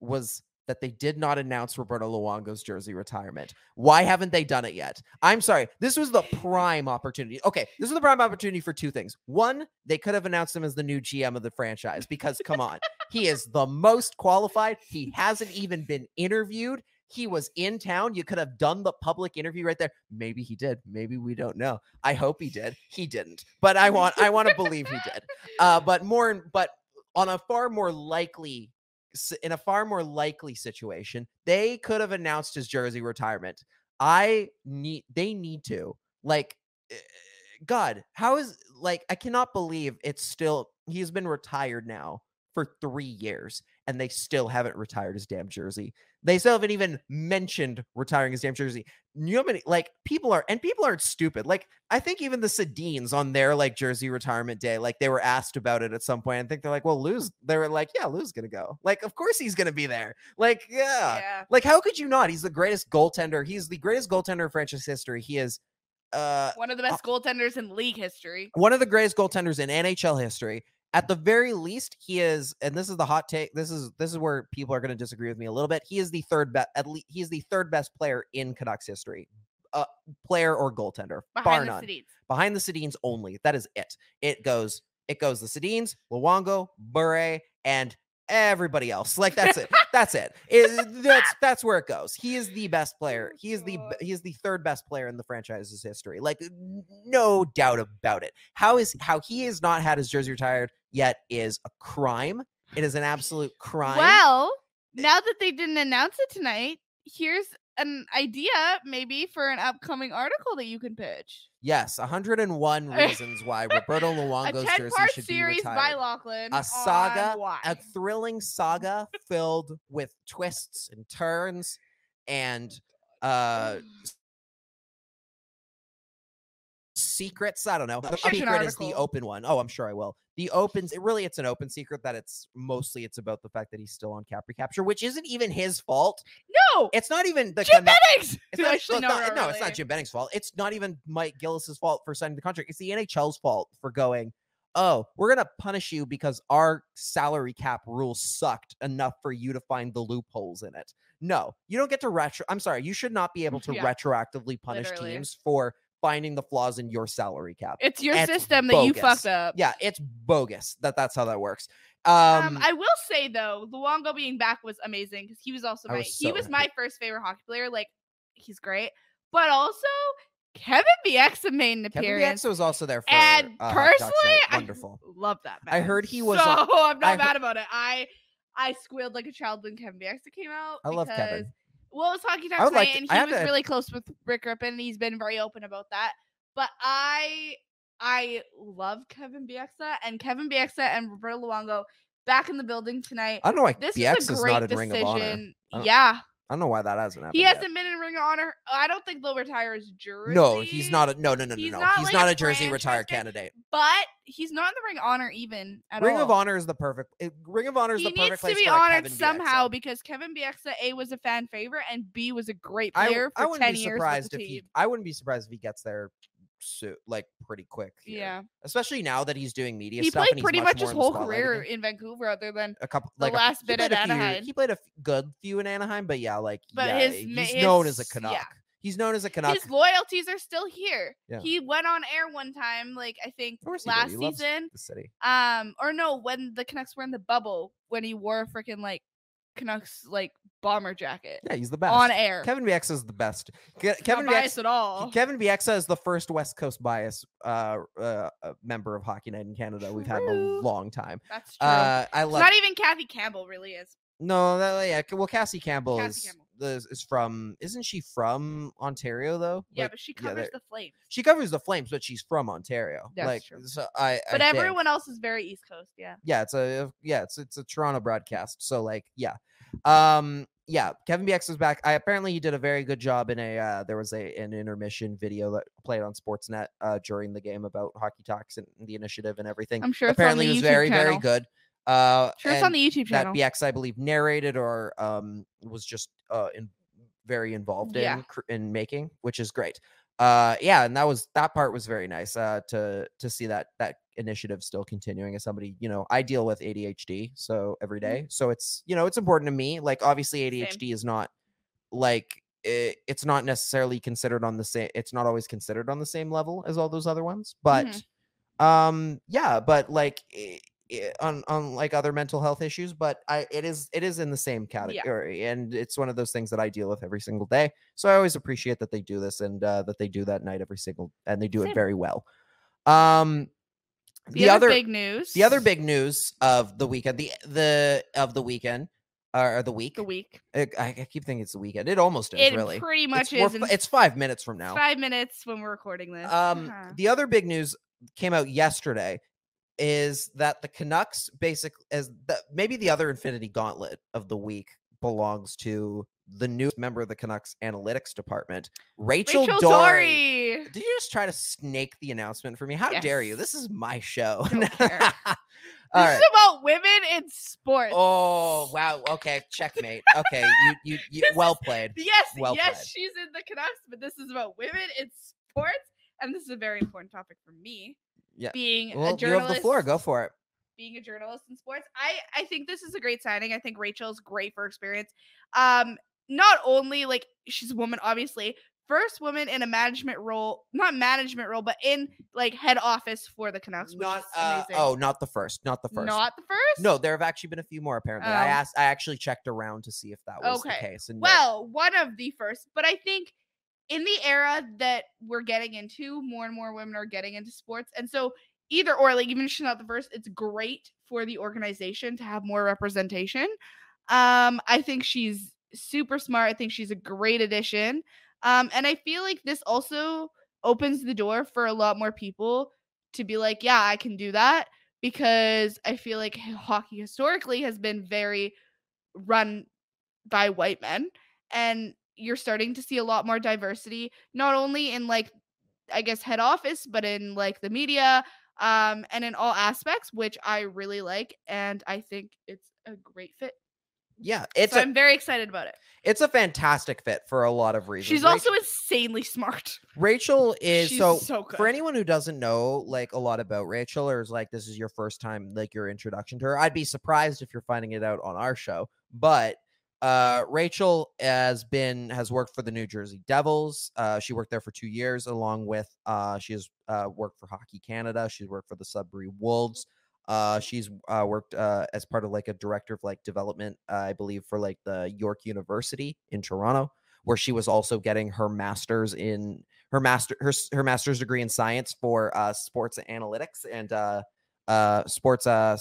was that they did not announce Roberto Luongo's jersey retirement. Why haven't they done it yet? I'm sorry. This was the prime opportunity. Okay, this was the prime opportunity for two things. One, they could have announced him as the new GM of the franchise because come on, he is the most qualified. He hasn't even been interviewed. He was in town. You could have done the public interview right there. Maybe he did. Maybe we don't know. I hope he did. He didn't. But I want I want to believe he did. Uh, but more but on a far more likely in a far more likely situation, they could have announced his jersey retirement. I need they need to. Like eh, God, how is like I cannot believe it's still he's been retired now for 3 years and they still haven't retired his damn jersey. They still haven't even mentioned retiring his damn jersey. You know many like people are and people aren't stupid. Like I think even the Sedins on their like jersey retirement day, like they were asked about it at some point. I think they're like, well, Lou's they were like, yeah, Lou's gonna go. Like, of course he's gonna be there. Like, yeah. yeah. Like, how could you not? He's the greatest goaltender. He's the greatest goaltender in franchise history. He is uh One of the best goaltenders in league history. one of the greatest goaltenders in NHL history. At the very least, he is, and this is the hot take. This is this is where people are going to disagree with me a little bit. He is the third best. At least he is the third best player in Canucks history, uh, player or goaltender, bar Behind the none. Sedins. Behind the Sedins only. That is it. It goes. It goes the Sedins, Luongo, Bure, and everybody else. Like that's it. That's it. It- That's that's where it goes. He is the best player. Oh, He is the he is the third best player in the franchise's history. Like no doubt about it. How is how he has not had his jersey retired yet is a crime. It is an absolute crime. Well, now that they didn't announce it tonight, here's an idea maybe for an upcoming article that you can pitch. Yes, 101 reasons why Roberto A Luongo's 10 jersey should be series by retired. Lachlan. A saga, a thrilling saga filled with twists and turns and uh secrets. I don't know. The secret is the open one. Oh, I'm sure I will. The opens it really, it's an open secret that it's mostly it's about the fact that he's still on cap recapture, which isn't even his fault. no, It's not even the Jim Canuck- Bennings. It's not, Actually, no, not- no, it's not. Jim Benning's fault. It's not even Mike Gillis's fault for signing the contract. It's the NHL's fault for going, oh, we're gonna punish you because our salary cap rules sucked enough for you to find the loopholes in it. No, you don't get to retro. I'm sorry, you should not be able to Yeah. retroactively punish Literally. teams for finding the flaws in your salary cap. It's your It's system that you bogus. fucked up. Yeah, it's bogus. That that's how that works. Um, Um, I will say though, Luongo being back was amazing because he was also my was he was happy. my first favorite hockey player. Like he's great, but also Kevin Bieksa made an Kevin appearance. Bieksa was also there for and uh, personally, Night. I wonderful. love that. I heard he was So on- I'm not I heard- mad about it. I I squealed like a child when Kevin Bieksa came out. I love Kevin. Well, it was hockey talks like to- and he was to- really close with Rick Rypien, and he's been very open about that. But I I love Kevin Bieksa and Kevin Bieksa and Roberto Luongo back in the building tonight. I don't know why This Bieksa is a great not in Ring of Honor. decision. Yeah, I don't know why that hasn't happened. he hasn't been in Ring of Honor. Oh, I don't think they'll retire his jersey. No, he's not. A, no, no, no, no, He's no. not he's like not a a jersey retired candidate. But he's not in the Ring of Honor even at Ring all. of Honor is the perfect. it- Ring of Honor is He the perfect He needs to be honored somehow Bieksa. because Kevin Bieksa A was a fan favorite and B was a great I, player I for wouldn't be surprised if he. I wouldn't be surprised if he gets there, so, like pretty quick. here. Yeah, especially now that he's doing media he stuff. played and pretty much much his whole career in Vancouver, other than A couple, like a- last he bit played at a few- Anaheim. He played a f- good few in Anaheim, but yeah, like But yeah, his he's known as a Canuck. yeah. He's known as a Canuck. his loyalties are still here. Yeah. He went on air one time, like I think Of course he did. last season. the city. Um, or no, when the Canucks were in the bubble, when he wore a freaking like Canucks like bomber jacket Yeah, he's the best. on air. Kevin Bieksa is the best. Ke- Not Kevin Bieksa, at all. Kevin Bieksa is the first West Coast bias uh, uh, member of Hockey Night in Canada we've had in a long time. That's true. Uh, I It's love. not even Cassie Campbell, really is. no, that, yeah. Well, Cassie Campbell Cassie is Campbell. Is is from. Isn't she from Ontario though? Yeah, Like, but she covers they're- the Flames. she covers the Flames, but she's from Ontario. That's like, true. so I. I But think- everyone else is very East Coast. Yeah. yeah, it's a yeah, it's it's a Toronto broadcast. So like, yeah, um, yeah, Kevin Bieksa is back. I apparently he did a very good job in a uh, there was a an intermission video that played on Sportsnet uh, during the game about hockey talks and the initiative and everything. I'm sure apparently it the was YouTube very very good. Uh, Sure, it's on the YouTube channel. that. Bieksa I believe narrated or um was just uh in, very involved Yeah. in cr- in making, which is great. Uh, yeah, and that was that part was very nice. Uh, to to see that that initiative still continuing as somebody you know I deal with ADHD so every Mhm. so it's you know it's important to me. Like obviously Same. ADHD is not like it, it's not necessarily considered on the same. It's not always considered on the same level as all those other ones, but Mhm. um yeah but like on on like other mental health issues but i it is it is in the same category and it's one of those things that i deal with every single day so i always appreciate that they do this and uh that they do that night every single and they do Same. it very well um The, other, big news. the other big news of the weekend the the of the weekend or the week the week. I, I keep thinking it's the weekend it almost is It really pretty much it's, is. it's five minutes from now five minutes when we're recording this. um, Uh-huh. the other big news came out yesterday is that the Canucks basic as the, maybe the other Infinity Gauntlet of the week belongs to the new member of the Canucks analytics department, Rachel, Rachel Doerrie. Doerrie. Did you just try to snake the announcement for me? How dare you? This is my show. Don't care. All this right. is about women in oh, sports. Oh wow. Okay. Checkmate. Okay. You you, you This well is- played. Yes, Well yes, played. she's in the Canucks, but this is about women in sports, and this is a very important topic for me. Yeah. Being Well, a you journalist, have the floor. Go for it. being a journalist in sports, I I think this is a great signing. I think Rachel's great for experience. Um, not only like she's a woman, obviously. first woman in a management role, not management role, but in like head office for the Canucks. Not uh, oh, not the first, not the first. not the first. no, there have actually been a few more. Apparently, I Oh. asked. I actually checked around to see if that was the Okay. case. And no. Well, one of the first, but I think in the era that we're getting into, more and more women are getting into sports, and so either or, like even if she's not the first, it's great for the organization to have more representation. Um, I think she's super smart. I think she's a great addition. Um, and I feel like this also opens the door for a lot more people to be like, yeah, I can do that because I feel like hockey historically has been very run by white men and you're starting to see a lot more diversity not only in like I guess head office but in like the media um and in all aspects which I really like and I think it's a great fit. yeah, it's so I'm very excited about it. it's a fantastic fit for a lot of reasons. She's Rach- also insanely smart. Rachel is She's so, so good. for anyone who doesn't know like a lot about Rachel or is like this is your first time like your introduction to her. I'd be surprised if you're finding it out on our show. But uh Rachel has been has worked for the New Jersey Devils. Uh she worked there for 2 years along with uh she has uh worked for Hockey Canada. She's worked for the Sudbury Wolves. Uh she's uh worked as part of like a director of like development I believe for like the York University in Toronto where she was also getting her masters in her master her her master's degree in science for uh sports analytics and uh sports uh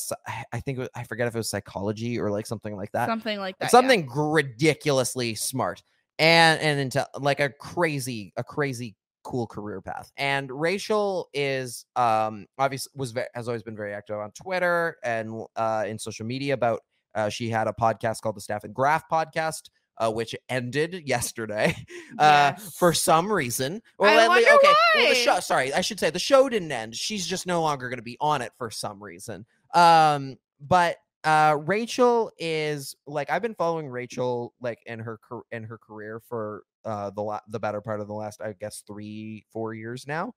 i think was, I forget if it was psychology or like something like that. Something like that. something gr- ridiculously smart and and into like a crazy a crazy cool career path. And Rachel is um obviously was ve- has always been very active on Twitter and uh in social media about uh she had a podcast called the Staff and Graph podcast uh, which ended yesterday uh, for some reason. I at lea- wonder okay, well, the show. Sorry, I should say the show didn't end. She's just no longer going to be on it for some reason. Um, but uh, Rachel is like I've been following Rachel like in her in her career for uh the la- the better part of the last I guess three four years now.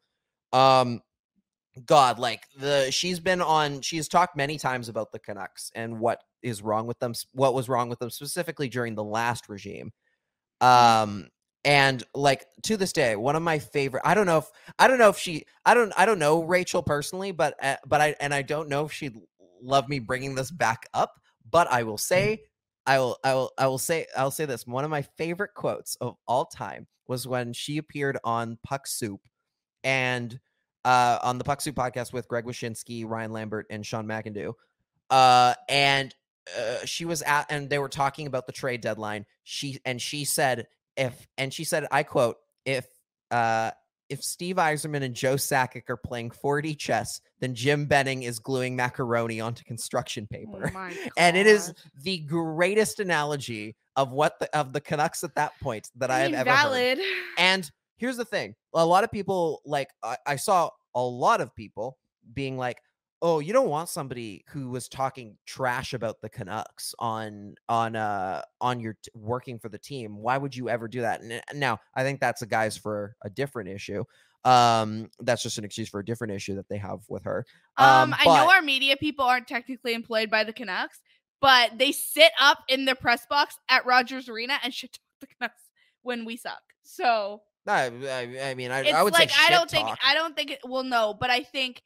Um, God, like the she's been on. She's talked many times about the Canucks and what is wrong with them. What was wrong with them specifically during the last regime. Um, and like to this day, one of my favorite. I don't know if I don't know if she. I don't. I don't know Rachel personally, but uh, but I and I don't know if she'd love me bringing this back up. But I will say, I will. I will. I will say. I'll say this. One of my favorite quotes of all time was when she appeared on Puck Soup, and uh, on the Puck Soup podcast with Greg Wyshynski, Ryan Lambert, and Sean McIndoe. Uh, and uh, she was at, and they were talking about the trade deadline. She and she said, if and she said, I quote, if uh, if Steve Yzerman and Joe Sakic are playing 4D chess, then Jim Benning is gluing macaroni onto construction Oh paper. my and it is the greatest analogy of what the of the Canucks at that point that I, I have mean, ever heard. And here's the thing: a lot of people like I, I saw a lot of people being like, "Oh, you don't want somebody who was talking trash about the Canucks on on uh on your t- working for the team. Why would you ever do that?" And now I think that's a guys for a different issue. Um, that's just an excuse for a different issue that they have with her. Um, Um, I know our media people aren't technically employed by the Canucks, but they sit up in the press box at Rogers Arena and shit talk the Canucks when we suck. So I, I, I mean, I, it's I would like say I don't think. I don't think it. Well, no, but I think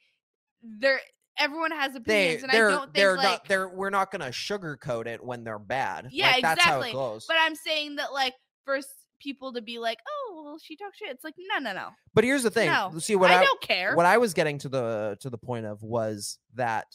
there everyone has they opinions, and I don't think they're like. not they're we're not gonna sugarcoat it when they're bad. Yeah, like, that's how exactly. but I'm saying that like for people to be like, oh, well, she talks shit. It's like no, no, no. But here's the thing. No, See what I, I, don't care. what I was getting to the to the point of was that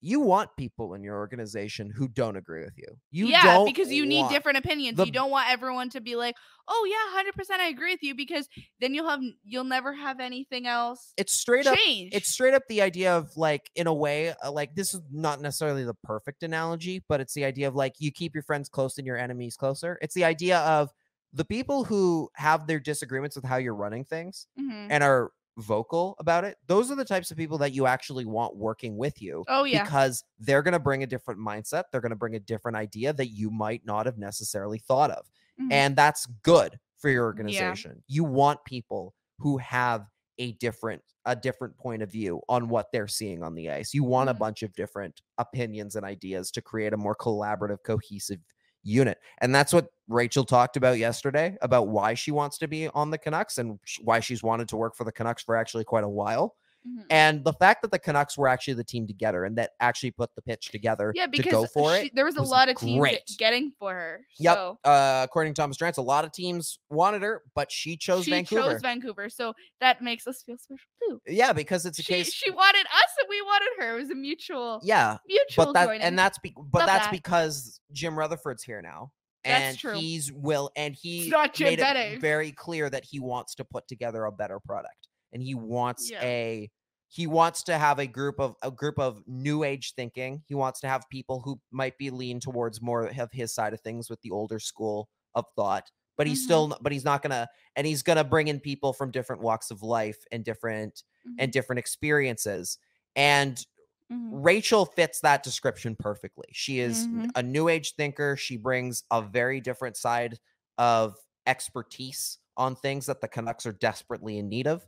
you want people in your organization who don't agree with you. You yeah, don't because you need different opinions. the- you don't want everyone to be like, "Oh yeah, hundred percent, I agree with you," because then you'll have you'll never have anything else It's straight up. It's straight up the idea of like, in a way, uh, like this is not necessarily the perfect analogy, but it's the idea of like you keep your friends close and your enemies closer. It's the idea of the people who have their disagreements with how you're running things Mhm. and are vocal about it. Those are the types of people that you actually want working with you. Oh yeah, because they're going to bring a different mindset. They're going to bring a different idea that you might not have necessarily thought of. Mhm. And that's good for your organization. You want people who have a different a different point of view on what they're seeing on the ice. You want a Mhm. bunch of different opinions and ideas to create a more collaborative, cohesive unit. And that's what Rachel talked about yesterday about why she wants to be on the Canucks and why she's wanted to work for the Canucks for actually quite a while. Mhm. And the fact that the Canucks were actually the team together and that actually put the pitch together Yeah, to because go for she- it. there was a was lot of teams great. getting for her. Yep. So Uh, according to Thomas Drance, a lot of teams wanted her, but she chose she Vancouver. She chose Vancouver. So that makes us feel special too. yeah, because it's a She, case. she wanted us and we wanted her. It was a mutual yeah, mutual but that joining. and that's be, but Love that's that. because Jim Rutherford's here now. That's And true. he's will and he not made it very clear that he wants to put together a better product. And he wants Yeah. a he wants to have a group of a group of new age thinking. He wants to have people who might be lean towards more of his side of things with the older school of thought. But he's Mhm. still but he's not gonna and he's gonna bring in people from different walks of life and different and different experiences. And Mhm. Rachel fits that description perfectly. She is Mhm. a new age thinker. She brings a very different side of expertise on things that the Canucks are desperately in need of.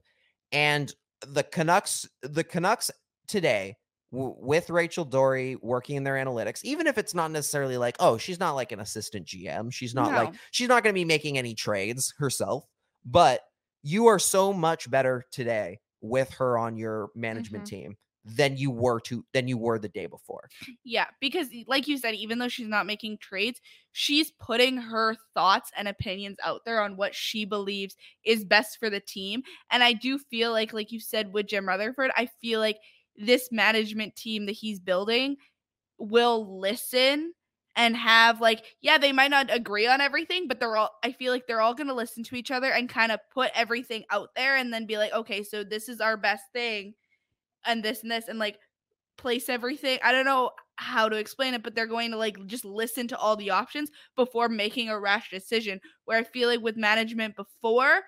And the Canucks, the Canucks today, w- with Rachel Doerrie working in their analytics, even if it's not necessarily like, oh, she's not like an assistant GM. She's not like, she's not going to be making any trades herself, but you are so much better today with her on your management Mhm. team than you were to than you were the day before. Yeah, because like you said, even though she's not making trades, she's putting her thoughts and opinions out there on what she believes is best for the team. And I do feel like, like you said with Jim Rutherford, I feel like this management team that he's building will listen and have like, yeah, they might not agree on everything, but they're all I feel like they're all gonna listen to each other and kind of put everything out there and then be like, okay, so this is our best thing and this and this and like place everything. I don't know how to explain it, but they're going to like just listen to all the options before making a rash decision. Where I feel like with management before,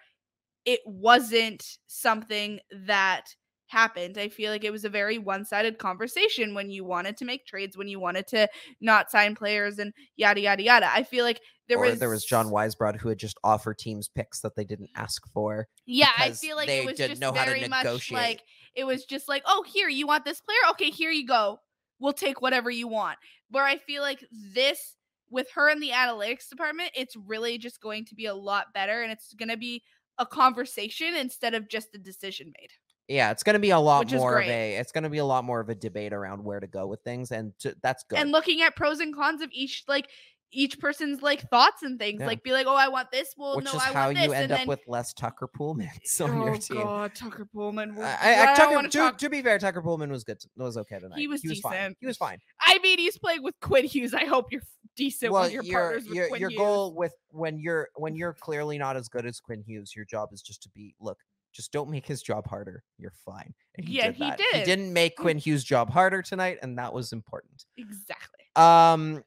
it wasn't something that happened. I feel like it was a very one sided conversation when you wanted to make trades, when you wanted to not sign players and yada, yada, yada. I feel like there or was. there was John Weisbrod who had just offered teams picks that they didn't ask for. Yeah, I feel like they it was didn't just know how to very much negotiate. like it was just like, oh, here you want this player? Okay, here you go. We'll take whatever you want. Where I feel like this with her in the analytics department, it's really just going to be a lot better, and it's going to be a conversation instead of just a decision made. Yeah, it's going to be a lot Which more of a it's going to be a lot more of a debate around where to go with things and to, that's good. And looking at pros and cons of each like each person's like thoughts and things. Yeah. Like be like, oh, I want this. Well, which no, is I how want this. you end and up then, with less Tucker Poolmans on your oh team. god, Tucker Poolman. I, was- I, I Tucker, wanna talk- to be fair, Tucker Poolman was good. Was okay tonight. He was fine. decent. He was fine. I mean, he's playing with Quinn Hughes. I hope you're decent well, your partners with your, Quinn your Hughes. goal with when you're when you're clearly not as good as Quinn Hughes, your job is just to be look. Just don't make his job harder. You're fine. And Yeah, did he did. He didn't make Quinn Hughes' job harder tonight, and that was important. Exactly. Um,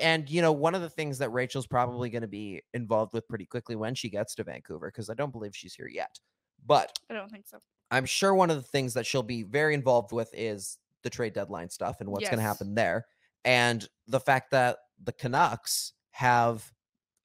and you know, one of the things that Rachel's probably going to be involved with pretty quickly when she gets to Vancouver, because I don't believe she's here yet, but I don't think so. I'm sure one of the things that she'll be very involved with is the trade deadline stuff and what's going to happen there, and the fact that the Canucks have.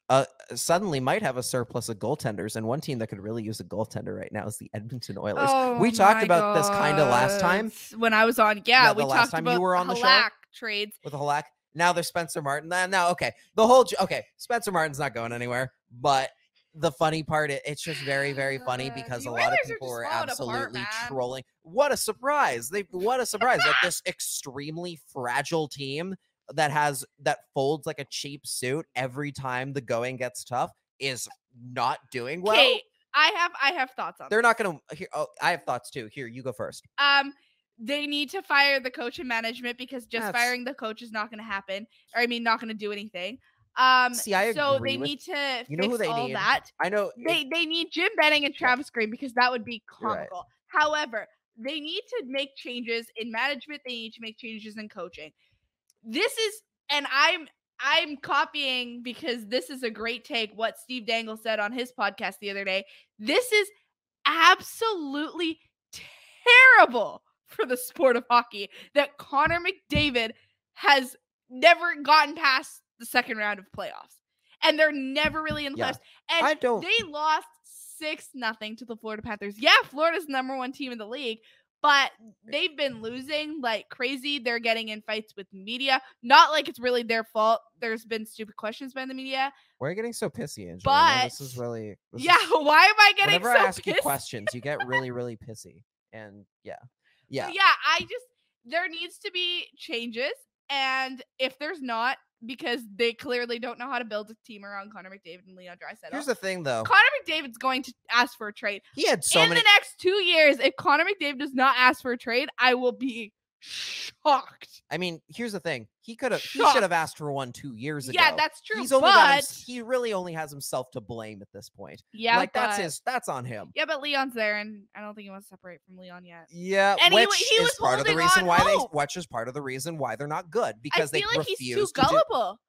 Uh, suddenly might have a surplus of goaltenders, and one team that could really use a goaltender right now is the Edmonton Oilers. we talked about this kind of last time when I was on. Yeah, Yeah, we the last talked time you about were on the show. Halak trades. with a Halak. Now there's Spencer Martin. Now, okay, the whole okay, Spencer Martin's not going anywhere. But the funny part, it, it's just very, very funny Uh, because a lot of people were falling apart, absolutely trolling. What a surprise! They what a surprise that this extremely fragile team that has that folds like a cheap suit every time the going gets tough is not doing well. Okay, I have I have thoughts on. They're this. not going to. Oh, I have thoughts too. Here, you go first. Um, they need to fire the coach and management because just That's- firing the coach is not going to happen. Or I mean, not going to do anything. Um, See, I so they with- need to you know who they all need? that. I know They they need Jim Benning and Travis Green because that would be You're right. comical. However, they need to make changes in management. They need to make changes in coaching. This is, and I'm I'm copying because this is a great take. What Steve Dangle said on his podcast the other day. This is absolutely terrible for the sport of hockey that Connor McDavid has never gotten past the second round of playoffs. And they're never really in the Yeah. playoffs. And I don't- they lost six nothing to the Florida Panthers. Yeah, Florida's number one team in the league, but eh they've been losing like crazy. They're getting in fights with media. Not like it's really their fault. There's been stupid questions by the media. Why are you getting so pissy, Angelina? this is really this yeah, is- why am I getting whenever so I ask you questions, you get really, really pissy. And yeah. Yeah. yeah, I just there needs to be changes, and if there's not, because they clearly don't know how to build a team around Connor McDavid and Leon Draisaitl. Here's the thing though. Connor McDavid's going to ask for a trade. He had so in many the next two years, if Connor McDavid does not ask for a trade, I will be shocked. I mean, here's the thing. He could have he should have asked for one two years ago. Yeah, that's true. He's only but hims- he really only has himself to blame at this point. yeah, like that's his that's on him. Yeah, but Leon's there, and I don't think he wants to separate from Leon yet. Yeah, And which wa- he is was part of the reason why hope. they which is part of the reason why they're not good because I they like he's too refuse to do- gullible.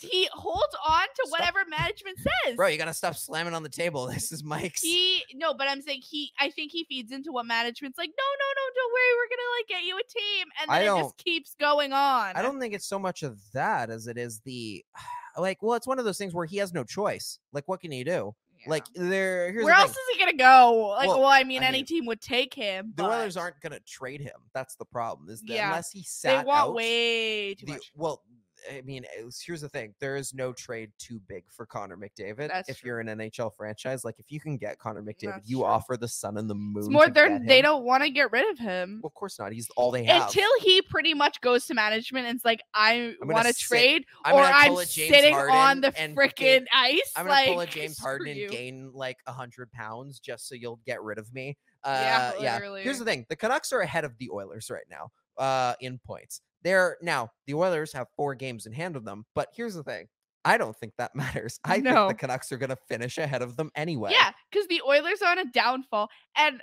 He holds on to Stop. whatever management says. Bro, you gotta stop slamming on the table. This is Mike's. He no, but I'm saying he. I think he feeds into what management's like. No, no, no, don't worry. We're gonna like get you a team, and then it just keeps going on. I don't think it's so much of that as it is the like. Well, it's one of those things where he has no choice. Like, what can he do? Yeah. Like, there. Here's where the else thing. is he gonna go? Like, Well, well, I mean, I any mean, team would take him. the Oilers aren't gonna trade him. That's the problem. Is that Yeah, unless he They sat want out, way too the- much. well, I mean, here's the thing: there is no trade too big for Connor McDavid. That's if true. you're an NHL franchise, like if you can get Connor McDavid, That's you true. offer the sun and the moon. It's more to they're they don't want to get rid of him. Well, of course not. He's all they have. Until he pretty much goes to management and it's like, I want to trade, I'm or I'm pull a James sitting on the freaking ice. I'm gonna pull a James Harden and gain like a hundred pounds just so you'll get rid of me. Uh, Yeah, yeah. Here's the thing: the Canucks are ahead of the Oilers right now, uh, in points. They're now the Oilers have four games in hand of them, but here's the thing: I don't think that matters. I No. think the Canucks are gonna finish ahead of them anyway. Yeah, because the Oilers are on a downfall, and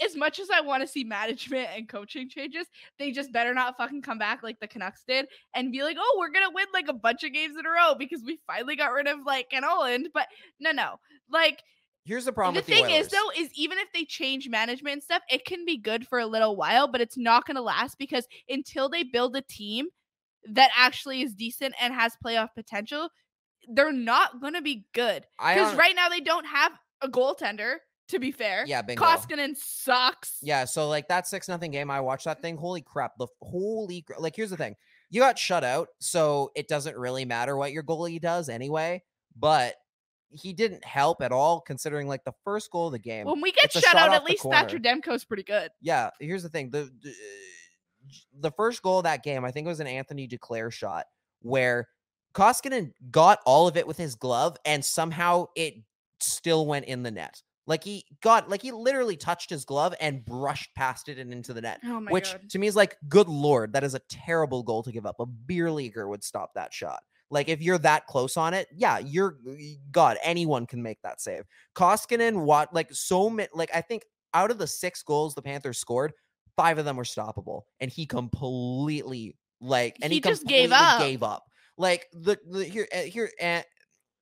as much as I want to see management and coaching changes, they just better not fucking come back like the Canucks did and be like, "Oh, we're gonna win like a bunch of games in a row because we finally got rid of like Ken Holland." But no, no, like Here's the problem the with thing the is though is even if they change management and stuff it can be good for a little while but it's not going to last because until they build a team that actually is decent and has playoff potential they're not going to be good because right now they don't have a goaltender to be fair yeah, bingo. koskinen sucks Yeah, so like that six nothing game, I watched that thing. Holy crap! The holy like here's the thing: you got shut out, so it doesn't really matter what your goalie does anyway. But he didn't help at all, considering like the first goal of the game. when we get shut shot out at least thatcher demko's pretty good yeah, here's the thing: the, the the first goal of that game, I think it was an Anthony Duclair shot where Koskinen got all of it with his glove, and somehow it still went in the net. Like he got, like he literally touched his glove and brushed past it and into the net. oh my which god to me is like, good lord, that is a terrible goal to give up. A beer leaguer would stop that shot. Like if you're that close on it, yeah, you're God. Anyone can make that save. Koskinen, what like so many? Like I think out of the six goals the Panthers scored, five of them were stoppable, and he completely like and he, He just gave up. Gave up. Like the, the here uh, here uh,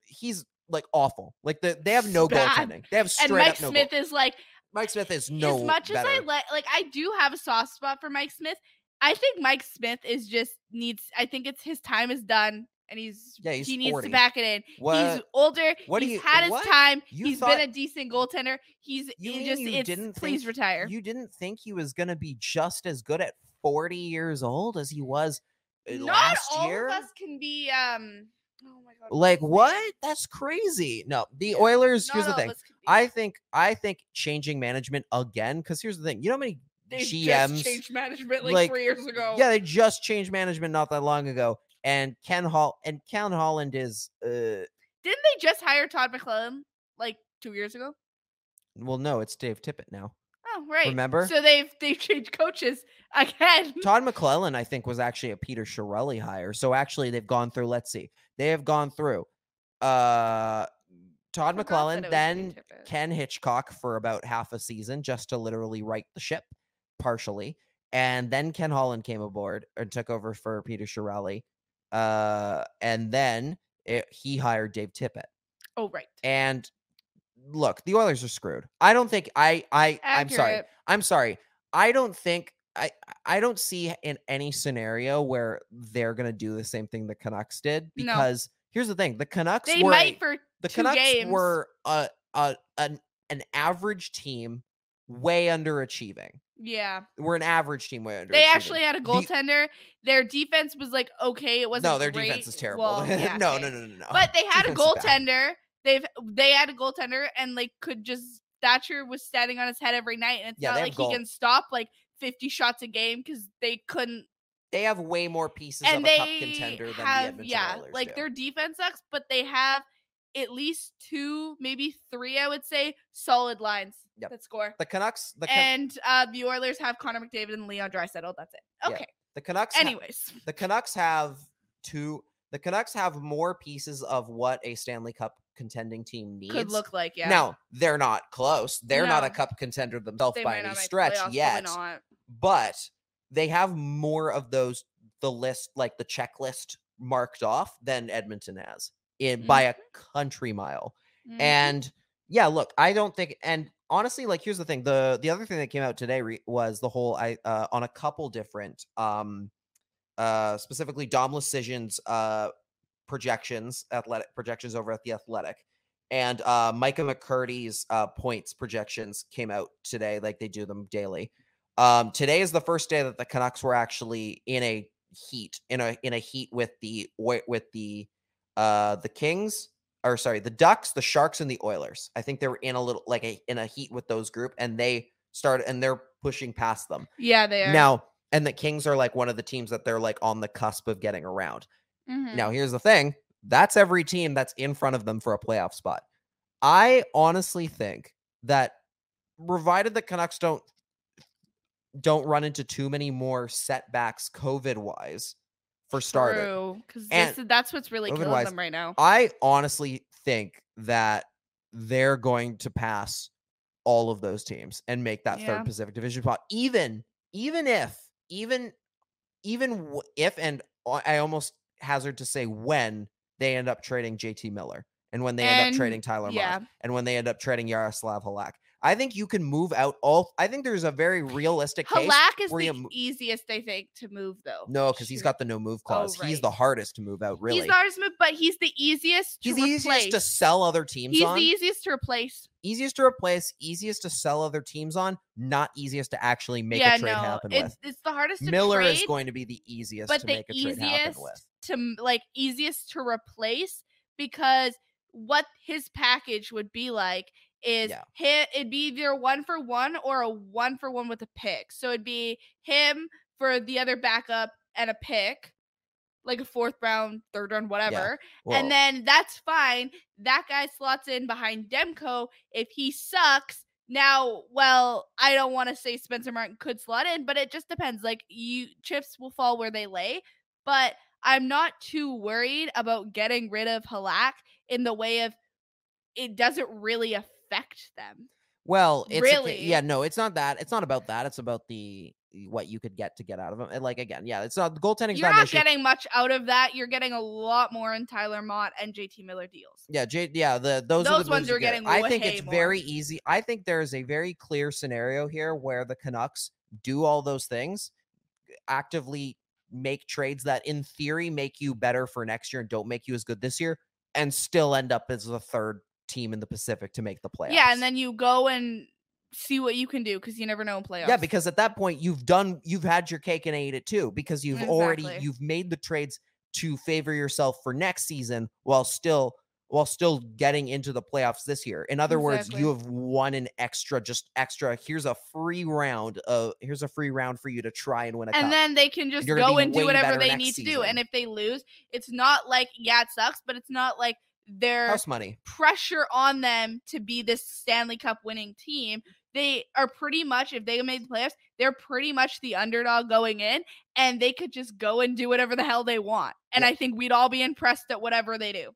he's like awful. Like the they have no Bad. goaltending. They have straight and mike no smith goal. is like Mike Smith is no as much as I better. like, like I do have a soft spot for Mike Smith. I think Mike Smith is just needs. I think it's his time is done, and he's Yeah, he's he needs to back it in. What? He's older. what he's you- had his what? time. You He's thought- been a decent goaltender. He's You just you didn't please think- retire. You didn't think he was going to be just as good at 40 years old as he was uh, Not last all year? of us can be. Um. Oh my god. Like what? That's crazy. No, the Yeah, Oilers. Not here's the thing. us can be. I think I think changing management again. Because here's the thing. You know how many They GMs? just changed management like, like, three years ago. Yeah, they just changed management not that long ago. And Ken Hall and Ken Holland is uh Didn't they just hire Todd McLellan like two years ago? well, no, it's Dave Tippett now. Oh right. Remember? So they've they've changed coaches again. Todd McLellan, I think, was actually a Peter Chiarelli hire. So actually, they've gone through. Let's see, they have gone through. Uh, Todd McLellan, it was Dave then Ken Hitchcock for about half a season, just to literally right the ship, partially, and then Ken Holland came aboard and took over for Peter Chiarelli. Uh, and then it, he hired Dave Tippett. Oh right. And look, the Oilers are screwed. I don't think I I I'm sorry. I'm sorry. I don't think I I don't see in any scenario where they're gonna do the same thing the Canucks did No. because here's the thing: the Canucks They were might for the Canucks games. were a, a an an average team, way underachieving. Yeah. We're an average team. Way They actually had a The- goaltender. Their defense was like okay. It wasn't no, their great. defense is terrible. Well, yeah, no, okay. no, no, no, no. But they had a Defense bad. goaltender. They've they had a goaltender and like could just Thatcher was standing on his head every night, and it's Yeah, not like goal- he can stop like fifty shots a game because they couldn't. They have way more pieces And of a cup they contender than the have Edmonton yeah, Oilers like do. their defense sucks, but they have at least two, maybe three, I would say, solid lines Yep. that score. the Canucks. The, Can- and uh, the Oilers have Connor McDavid and Leon Draisaitl. That's it. Yeah. Okay. the Canucks. ha- Anyways, the Canucks have two. The Canucks have more pieces of what a Stanley Cup contending team needs. could look like yeah. Now they're not close. They're not a cup contender themselves they by any stretch yet, but they have more of those the list like the checklist marked off than Edmonton has in by a country mile. Mhm. And yeah, look, I don't think and honestly like here's the thing. The the other thing that came out today re- was the whole I uh on a couple different um uh specifically Dom Luszczyszyn's uh projections, athletic projections over at the Athletic. And uh Micah McCurdy's uh points projections came out today, like they do them daily. Um today is the first day that the Canucks were actually in a heat, in a in a heat with the with the uh the Kings or sorry, the Ducks, the Sharks, and the Oilers. I think they were in a little like a in a heat with those group, and they started and they're pushing past them yeah, they are. now. And the Kings are like one of the teams that they're like on the cusp of getting around. Mhm. Now, here's the thing: that's every team that's in front of them for a playoff spot. I honestly think that, provided the Canucks don't don't run into too many more setbacks COVID wise, for starter, because that's what's really killing COVID-wise, them right now. I honestly think that they're going to pass all of those teams and make that Yeah. third Pacific Division spot. Even even if even even if and I almost hazard to say when they end up trading JT Miller and when they end up trading Tyler yeah. And when they end up trading Jaroslav Halak. I think you can move out all. I think there's a very realistic case. Halak is where the mo- easiest, I think, to move though. No, because he's got the no move oh, clause. He's Oh, right. the hardest to move out. Really, He's not as move, but he's the easiest to He's the replace. easiest to sell other teams He's on. the easiest to replace. easiest to replace, easiest to sell other teams on, not easiest to actually make yeah, a trade no, happen it's with. it's the hardest to Miller trade, is going to be the easiest but to the make a trade happen easiest with. to like easiest to replace because what his package would be like is Yeah. hit it'd be either one for one or a one for one with a pick. So it'd be him for the other backup and a pick, like a fourth round, third round, whatever. Well, and then that's fine. That guy slots in behind Demko. If he sucks, now, well, I don't want to say Spencer Martin could slot in, but it just depends. Like you chips will fall where they lay. But I'm not too worried about getting rid of Halak in the way of it doesn't really affect them. well, it's a really- yeah, no, it's not that. It's not about that. It's about the what you could get to get out of him. And like again, yeah, it's not goaltending's You're not getting much out of that. You're getting a lot more in Tyler Motte and JT Miller deals. Yeah, J- yeah, the those, are Those the ones moves you are get. getting I think it's more. very easy. I think there is a very clear scenario here where the Canucks do all those things, actively make trades that in theory make you better for next year and don't make you as good this year, and still end up as the third team in the Pacific to make the playoffs. Yeah, and then you go and see what you can do because you never know in playoffs. Yeah, because at that point you've done you've had your cake and ate it too because you've already you've made the trades to favor yourself for next season while still while still getting into the playoffs this year. In other words, you have won an extra just extra here's a free round of here's a free round for you to try and win a cup. and then they can just go and do whatever they need to do. And if they lose, it's not like yeah, it sucks, but it's not like they're House money. pressure on them to be this Stanley Cup winning team. They are pretty much, if they made the playoffs, they're pretty much the underdog going in, and they could just go and do whatever the hell they want. And Yeah. I think we'd all be impressed at whatever they do.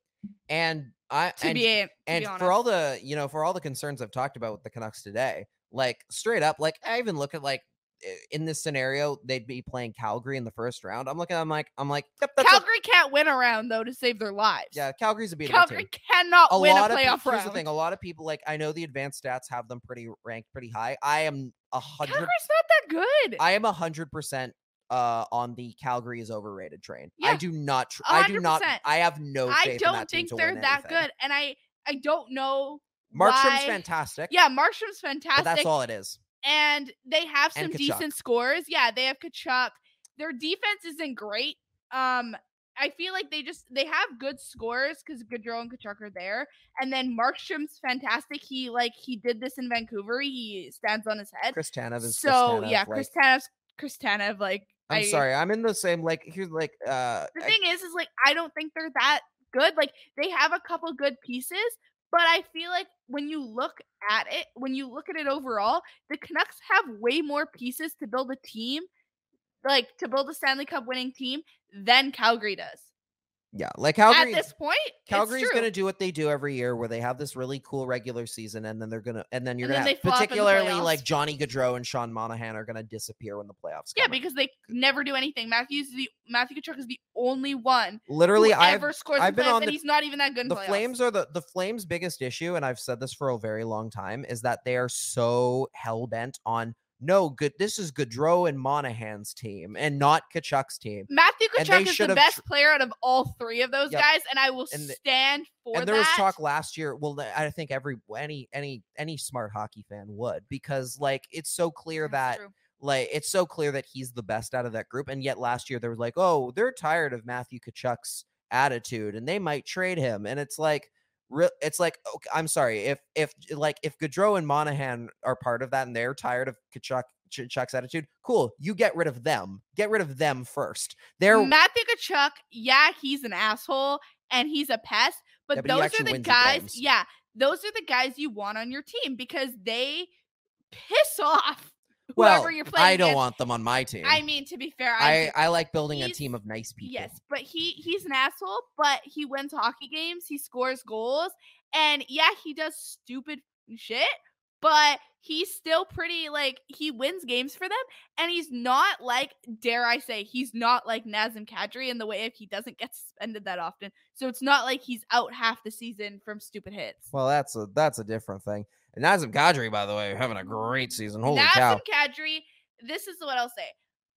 And I To and be to and be for all the you know for all the concerns i've talked about with the canucks today like straight up like i even look at like in this scenario they'd be playing calgary in the first round i'm looking i'm like i'm like yep, that's a- Calgary can't win a round though to save their lives. yeah calgary's a beatable Calgary team cannot a win a playoff here's round. the thing a lot of people like i know the advanced stats have them pretty ranked pretty high i am a hundred Calgary's not that good. i am a hundred percent uh on the calgary is overrated train i do not tr- i do not i have no faith I don't think they're that anything. good, and I I don't know markstrom's why- fantastic Yeah, Markstrom's but fantastic. that's all it is and they have some decent scores. Yeah, they have Tkachuk. Their defense isn't great. Um, I feel like they just they have good scores because Gaudreau and Tkachuk are there, and then Markstrom's fantastic. He like he did this in Vancouver. He stands on his head. Chris Tanev is so Chris Tanev, yeah, like- Chris Tanev's Chris Tanev. Like I'm I- sorry, I'm in the same like here's like uh The I- thing is, is like I don't think they're that good. Like they have a couple good pieces, but I feel like when you look at it, when you look at it overall, the Canucks have way more pieces to build a team, like to build a Stanley Cup winning team than Calgary does. Yeah, like Calgary at this point, Calgary's going to do what they do every year, where they have this really cool regular season, and then they're gonna, and then you're gonna, they have, flop in the particularly like. Johnny Gaudreau and Sean Monahan are gonna disappear when the playoffs. Yeah, because they never do anything. Matthews the Matthew Tkachuk is the only one literally, I've ever scores I've been on and the- he's not even that good in the playoffs. Flames are the the Flames' biggest issue, and I've said this for a very long time, is that they are so hell bent on no good. This is Gaudreau and Monahan's team, and not Tkachuk's team. Matthew Tkachuk is the best player out of all three of those Yep. guys, and I will And the- stand for and there was talk last year. Well, I think every any any any smart hockey fan would because like it's so clear That's that true. like it's so clear that he's the best out of that group and yet last year there was like oh they're tired of matthew Tkachuk's attitude and they might trade him and it's like re- it's like okay, i'm sorry if if like if Gaudreau and monahan are part of that and they're tired of Tkachuk Tkachuk's attitude cool you get rid of them get rid of them first they're Matthew Tkachuk, yeah, he's an asshole and he's a pest, but Yeah, but those are the guys, games. yeah, those are the guys you want on your team because they piss off whoever well you're playing. i don't against. want them on my team I mean, to be fair, I, I. I like building a team of nice people. Yes, but he he's an asshole, but he wins hockey games, he scores goals, and yeah, he does stupid shit, but he's still pretty like he wins games for them, and he's not like dare I say he's not like Nazem Kadri in the way if he doesn't get suspended that often, so it's not like he's out half the season from stupid hits. Well, that's a that's a different thing. And Nazem Kadri, by the way, having a great season. Holy Nazem cow! Kadri, this is what I'll say.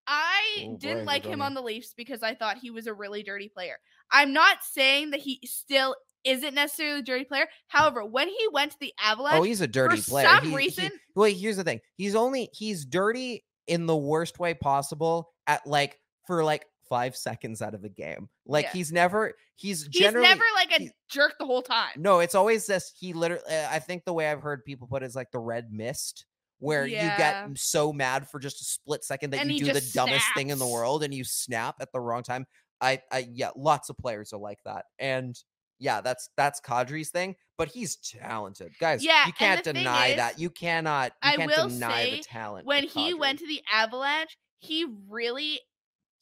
I Oh, didn't boy, like him on the Leafs because I thought he was a really dirty player. I'm not saying that he still isn't necessarily a dirty player. However, when he went to the oh, Avalanche, Oh, he's a dirty for player. some He- he- reason- well, here's the thing. He's only he's dirty in the worst way possible at like for like five seconds out of a game. Like Yeah. he's never he's he's generally never like a he- jerk the whole time. no. It's always this. He literally. Uh, I think the way I've heard people put it is like the red mist. Where you get so mad for just a split second that And you do the dumbest thing in the world and you snap at the wrong time. I, I, yeah, lots of players are like that, and yeah, that's that's Kadri's thing. But he's talented, guys. Yeah, you can't deny is, that. You cannot. You I can't will deny say, the talent. When he went to the Avalanche, he really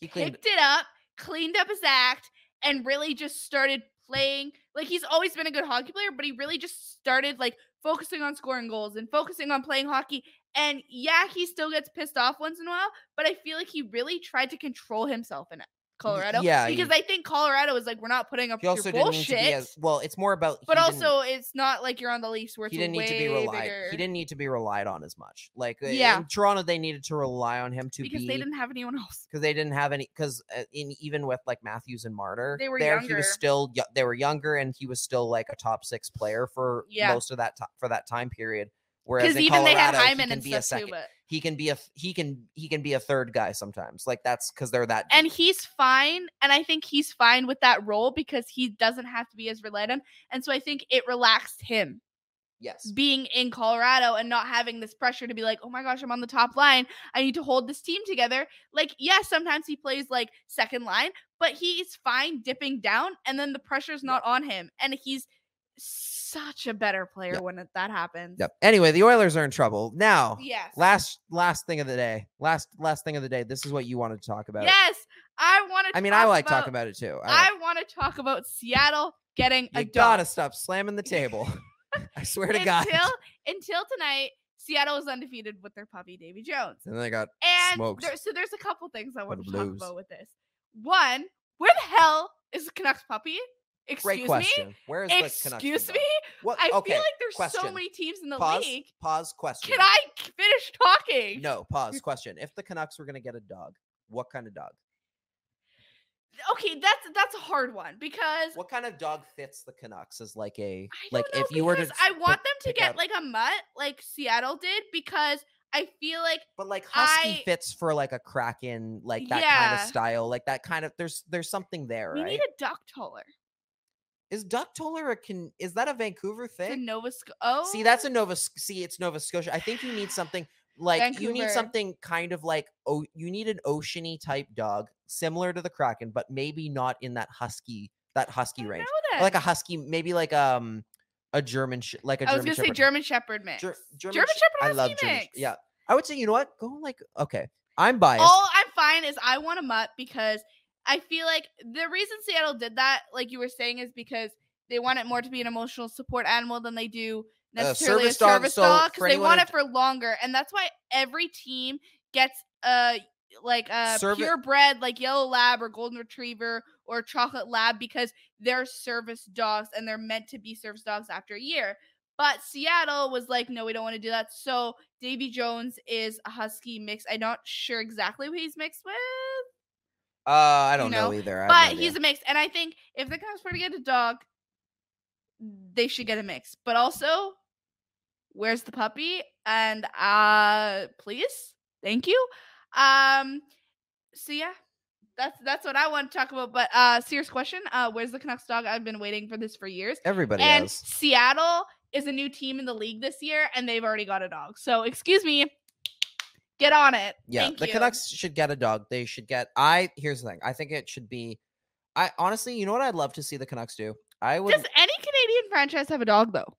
he cleaned. picked it up, cleaned up his act, and really just started playing. Like he's always been a good hockey player, but he really just started like focusing on scoring goals and focusing on playing hockey. And yeah, he still gets pissed off once in a while, but I feel like he really tried to control himself in Colorado. yeah, because he- I think Colorado is like, we're not putting up He your also didn't need to bullshit. as well. It's more about. but also, it's not like you're on the Leafs where he didn't need to be relied. bigger. He didn't need to be relied on as much. Like uh, Yeah. in Toronto, they needed to rely on him to because be they didn't have anyone else. because they didn't have any because uh, in even with like Matthews and Marner, They were there he was still they were younger and he was still like a top six player for Yeah. most of that time for that time period. Whereas Because in even they had Colorado, Hyman and be a second. too, but He can be a he can he can be a third guy sometimes. Like that's because they're that. and he's fine and i think he's fine with that role because he doesn't have to be as relied on and so i think it relaxed him yes, being in colorado and not having this pressure to be like oh my gosh i'm on the top line i need to hold this team together like yeah sometimes he plays like second line but he's fine dipping down and then the pressure's not on him and he's such a better player Yep. when that happens Yep. Anyway, the Oilers are in trouble now. yes Last last thing of the day. Last last thing of the day. This is what you wanted to talk about. yes i want to I mean, I like talking about it too. I, I want to talk about Seattle getting a you dog. gotta stop slamming the table. I swear to God. until until tonight, Seattle is undefeated with their puppy Davy Jones. And then I got And Smoked. there, so there's a couple things I want to talk about with this. One, where the hell is the Canucks puppy? Excuse great me. question. Where is the Canucks? Excuse me. What? I okay. feel like there's so question. many teams in the pause. league. Pause. Question. Can I finish talking? No. Pause. Question. If the Canucks were gonna get a dog, what kind of dog? Okay, that's that's a hard one because What kind of dog fits the Canucks as like a I like know if you were to I pick- want them to get out- like a mutt like Seattle did because I feel like But like husky I- fits for like a kraken, like that kind of style, like that kind of. There's there's something there, we right? need a duck toller. Is duck toller a can? Is that a Vancouver It's thing? Nova Sc- Oh, See, that's a Nova. Sc- See, it's Nova Scotia. I think you need something like you need something kind of like oh, you need an oceany type dog, similar to the kraken, but maybe not in that husky that husky range. like a husky, maybe like um a German, sh- like a I was German gonna say German Shepherd mix. Ger- German, German Sh- Shepherd I love husky German. Yeah, I would say you know what? Go like okay. I'm biased. All I'm fine is I want a mutt because I feel like the reason Seattle did that, like you were saying, is because they want it more to be an emotional support animal than they do Uh, necessarily service a service dog because they want it for longer, and that's why every team gets a like a purebred like yellow lab or golden retriever or chocolate lab because they're service dogs and they're meant to be service dogs after a year. But Seattle was like, no, we don't want to do that. So Davy Jones is a husky mix. I'm not sure exactly what he's mixed with, uh, I don't know, know, either. But no he's a mix. And I think if the Canucks were to get a dog, they should get a mix. But also, where's the puppy? And uh please, thank you. Um, so yeah. That's that's what I want to talk about. But uh serious question. Uh where's the Canucks dog? I've been waiting for this for years. everybody and has. Seattle is a new team in the league this year, and they've already got a dog. So excuse me, get on it. Yeah, Thank the you. Canucks should get a dog. They should get. I here's the thing. I think it should be. I honestly, you know what I'd love to see the Canucks do. I would. Does any Canadian franchise have a dog though?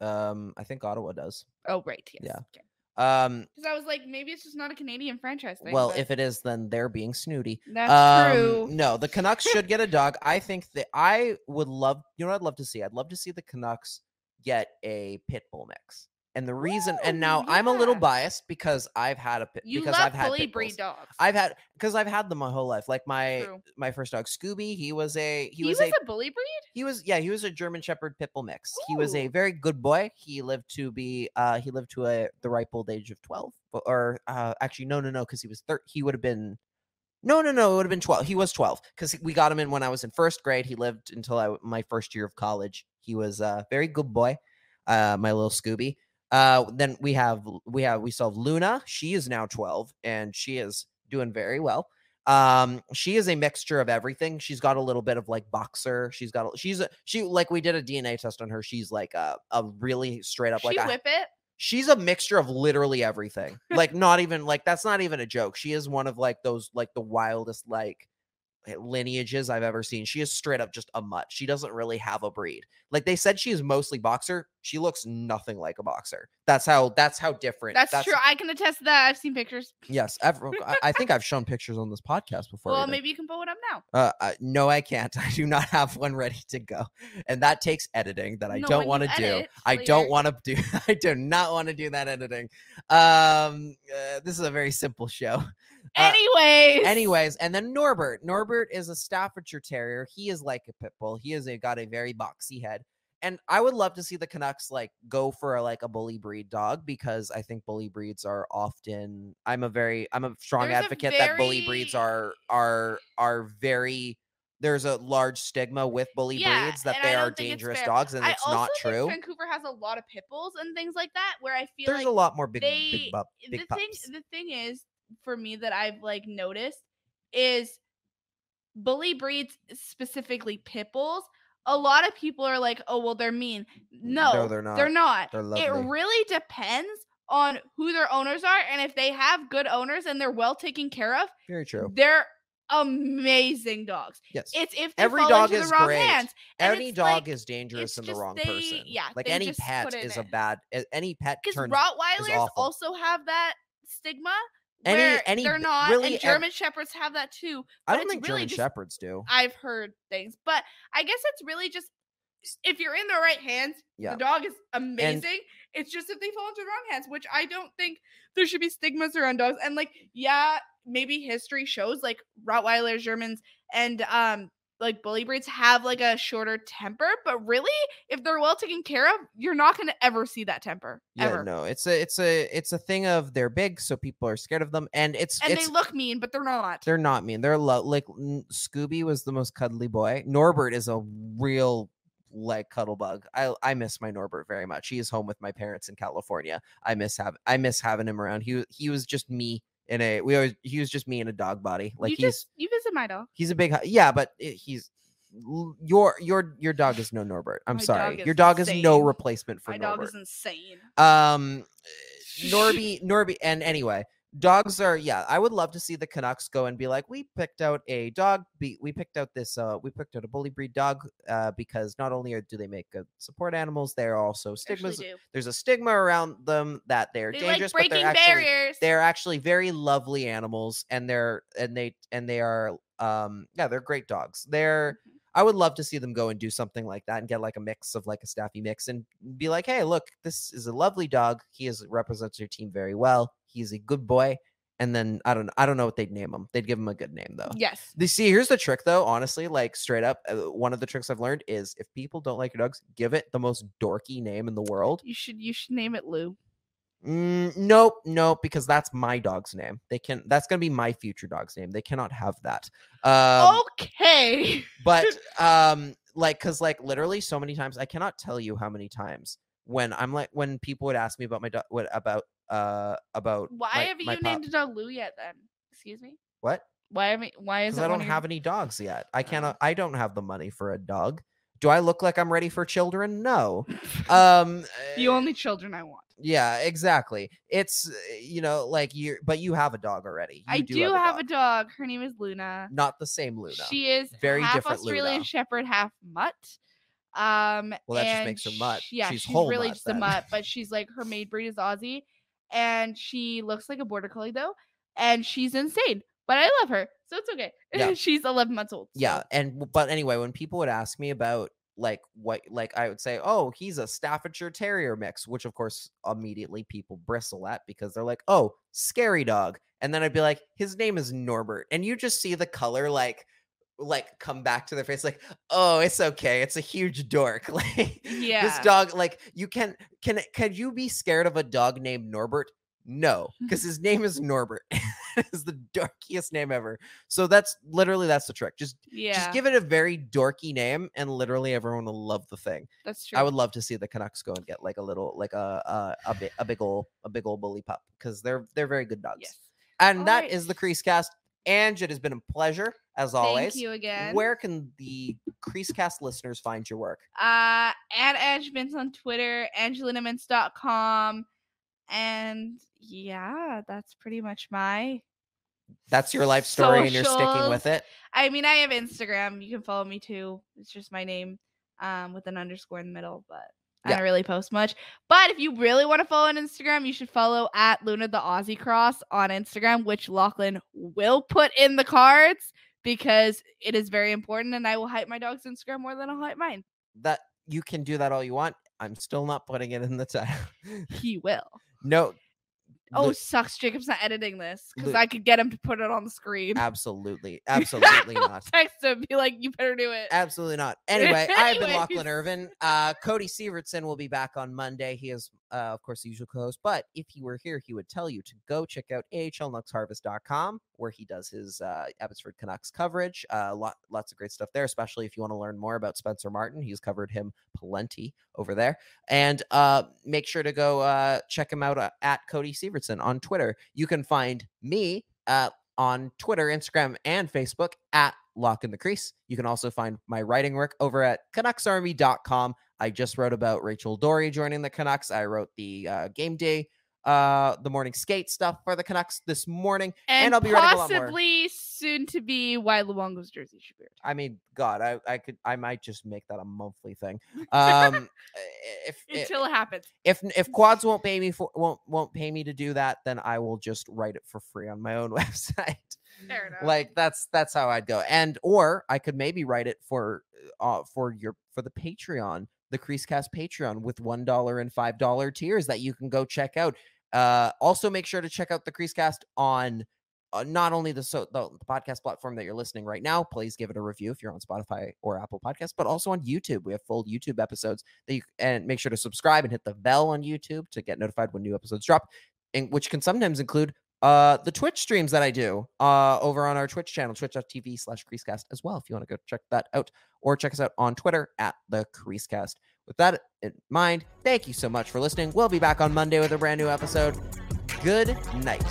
Um, I think Ottawa does. Oh right, yes. Yeah. Okay. Um, Because I was like, maybe it's just not a Canadian franchise thing. well, but if it is, then they're being snooty. that's um, true. No, the Canucks should get a dog. I think that I would love. You know what I'd love to see? I'd love to see the Canucks get a pit bull mix. And the reason, and Ooh, now I'm a little biased because I've had a. You because love I've had fully breed dogs. I've had because I've had them my whole life. Like my True. my first dog, Scooby. He was a he, he, was, was, a a bully breed. he was yeah he was a german shepherd pit bull mix he was a very good boy he lived to be uh he lived to a the ripe old age of 12 or uh actually no no no because he was thir- he would have been no no no it would have been 12 he was 12 because we got him in when i was in first grade he lived until i my first year of college he was a very good boy uh my little scooby uh then we have we have we still have luna she is now 12 and she is doing very well um she is a mixture of everything she's got a little bit of like boxer she's got a, she's a she like we did a dna test on her she's like a, a really straight up She like a, whip it. she's a mixture of literally everything like not even like that's not even a joke she is one of like those like the wildest like lineages i've ever seen she is straight up just a mutt she doesn't really have a breed like they said she is mostly boxer she looks nothing like a boxer that's how that's how different That's, true. I can attest to that. I've seen pictures. yes ever, I, think i've shown pictures on this podcast before well, even. maybe you can pull it up now. Uh, uh, no, I can't. I do not have one ready to go, and that takes editing that I No, don't want to do. edit I don't want to do. I do not want to do that editing. Um, uh, this is a very simple show. Uh, Anyways. Anyways, and then Norbert. Norbert is a Staffordshire Terrier. He is like a pit bull. He is a got a very boxy head. And I would love to see the Canucks like go for a, like a bully breed dog because I think bully breeds are often. I'm a very I'm a strong There's a advocate that bully breeds are are are very. There's a large stigma with bully Yeah, breeds that they are don't think it's dangerous dogs, and I it's not think true. Vancouver has a lot of pit bulls and things like that, where I feel There's like a lot more big they big, bup, big the pups. thing the thing is for me that I've like noticed is bully breeds specifically pit bulls. A lot of people are like, "Oh, well, they're mean." No, they're not. They're not. They're It really depends on who their owners are, and if they have good owners and they're well taken care of, Very true. they're amazing dogs. Yes. It's if Every dog is the wrong great. hands. and any dog like- is dangerous in the wrong they- person. yeah, like any pet is a bad. Any pet because. Rottweilers also have that stigma. Any- where any they're not, really and ev- German shepherds have that too. I don't think really German just- shepherds do. I've heard things, but I guess it's really just if you're in the right hands, Yeah. the dog is amazing. it's just if they fall into the wrong hands, which I don't think there should be stigmas around dogs. And like, yeah, maybe history shows like Rottweilers, Germans, and um like bully breeds have like a shorter temper, but really, if they're well taken care of, you're not gonna ever see that temper. Yeah, ever. no, it's a it's a it's a thing of they're big, so people are scared of them, and it's And it's they look mean, but they're not. they're not mean. They're lo- like n- Scooby was the most cuddly boy. Norbert is a real like cuddlebug. I I miss my Norbert very much. He is home with my parents in California. I miss have I miss having him around. He he was just me in a we always he was just me in a dog body. Like you he's just you visit my dog. he's a big yeah, but he's your your your dog is no Norbert. I'm My sorry. dog your dog is no replacement for My dog is insane. Um, Norby, Norby, and anyway, dogs are yeah. I would love to see the Canucks go and be like, we picked out a dog. Be, we picked out this. Uh, we picked out a bully breed dog. Uh, because not only are, do they make good support animals, they're also stigmas. There's a stigma around them that they're They dangerous, like but they're actually barriers. they're actually very lovely animals, and they're and they and they are um yeah they're great dogs. They're Mhm. I would love to see them go and do something like that and get like a mix of like a staffy mix and be like, hey, look, this is a lovely dog. He is represents your team very well. He's a good boy. And then I don't I don't know what they'd name him. They'd give him a good name though. Yes. They see here's the trick though, honestly, like straight up, uh, one of the tricks I've learned is if people don't like your dogs, give it the most dorky name in the world. You should you should name it Lou. Mm, nope, nope, because that's my dog's name. They can that's gonna be my future dog's name. They cannot have that. Um, okay. but um like because like literally so many times i cannot tell you how many times when i'm like when people would ask me about my dog what about uh about Why my- haven't my you named a dog Lou yet then? Excuse me? what Why haven't why is it i don't your- have any dogs yet i Oh. cannot i don't have the money for a dog do i look like i'm ready for children no um the uh, only children I want. yeah exactly it's uh, you know like you but you have a dog already I You do, have, a, dog. dog. Her name is Luna. not the same luna She is Very half different Australian Luna. Shepherd, half mutt. Um, Well, that just makes her mutt. Yeah, She's she's, whole really mutt just a mutt, but she's like her maid breed is Aussie, and she looks like a border collie though, and she's insane. But I love her, so it's okay. Yeah. she's 11 months old. yeah and but anyway when people would ask me about like what like i would say oh he's a staffordshire terrier mix which of course immediately people bristle at because they're like oh scary dog and then i'd be like his name is norbert and you just see the color like like come back to their face like oh it's okay it's a huge dork like yeah this dog like you can can can you be scared of a dog named norbert no because his name is norbert it's the dorkiest name ever so that's literally that's the trick just yeah, just give it a very dorky name, and literally everyone will love the thing. that's true. I would love to see the Canucks go and get like a little, like a a a, bi- a big old a big old bully pup because they're they're very good dogs. Yes. And that is Alright. the Crease Cast. Ange, it has been a pleasure as always. Thank you again. Where can the Creasecast listeners find your work? Uh, at Ange Mints on Twitter, angelinamints.com. And yeah, that's pretty much my. That's your life story, and you're sticking with it. I mean, I have Instagram. You can follow me too. It's just my name um, with an underscore in the middle, but I Yeah. don't really post much. But if you really want to follow on Instagram, you should follow at Luna the Aussie Cross on Instagram, which Lachlan will put in the cards because it is very important. And I will hype my dog's Instagram more than I'll hype mine. That you can do that all you want. I'm still not putting it in the title. He will. no. Oh, sucks. Jacob's not editing this because I could get him to put it on the screen. absolutely, absolutely not. Text him, be like, you better do it. Absolutely not. Anyway, I've been Lachlan. Irvin. Uh, Cody Sievertson will be back on Monday. He is, uh, of course, the usual co-host. But if he were here, he would tell you to go check out ahlnucksharvest.com, where he does his uh, Abbotsford Canucks coverage. Uh, lot, lots of great stuff there, especially if you want to learn more about Spencer Martin. He's covered him plenty over there. And uh, make sure to go uh, check him out uh, at Cody Sievertson on Twitter. You can find me uh, on Twitter, Instagram, and Facebook at Lach in the Crease. You can also find my writing work over at CanucksArmy.com. I just wrote about Rachel Doerrie joining the Canucks. I wrote the uh, game day, uh, the morning skate stuff for the Canucks this morning. And, I'll be writing a lot more. possibly soon to be why Luongo's jersey should be retired. I mean, God, I, I could, I might just make that a monthly thing. Um, if, until it happens. if if quads won't pay me for won't won't pay me to do that, then I will just write it for free on my own website. Fair enough. like that's that's how I'd go. And or I could maybe write it for uh for your for the Patreon, the Creasecast Patreon with one dollar and five dollar tiers that you can go check out. Uh also make sure to check out the Creasecast on uh, not only the so the, podcast platform that you're listening right now, please give it a review if you're on Spotify or Apple Podcasts, but also on YouTube. We have full YouTube episodes that you and make sure to subscribe and hit the bell on YouTube to get notified when new episodes drop, and which can sometimes include uh, the Twitch streams that I do uh, over on our Twitch channel, twitch.tv slash creasecast as well, if you want to go check that out, or check us out on Twitter at the creasecast. With that in mind, thank you so much for listening. We'll be back on Monday with a brand new episode. Good night.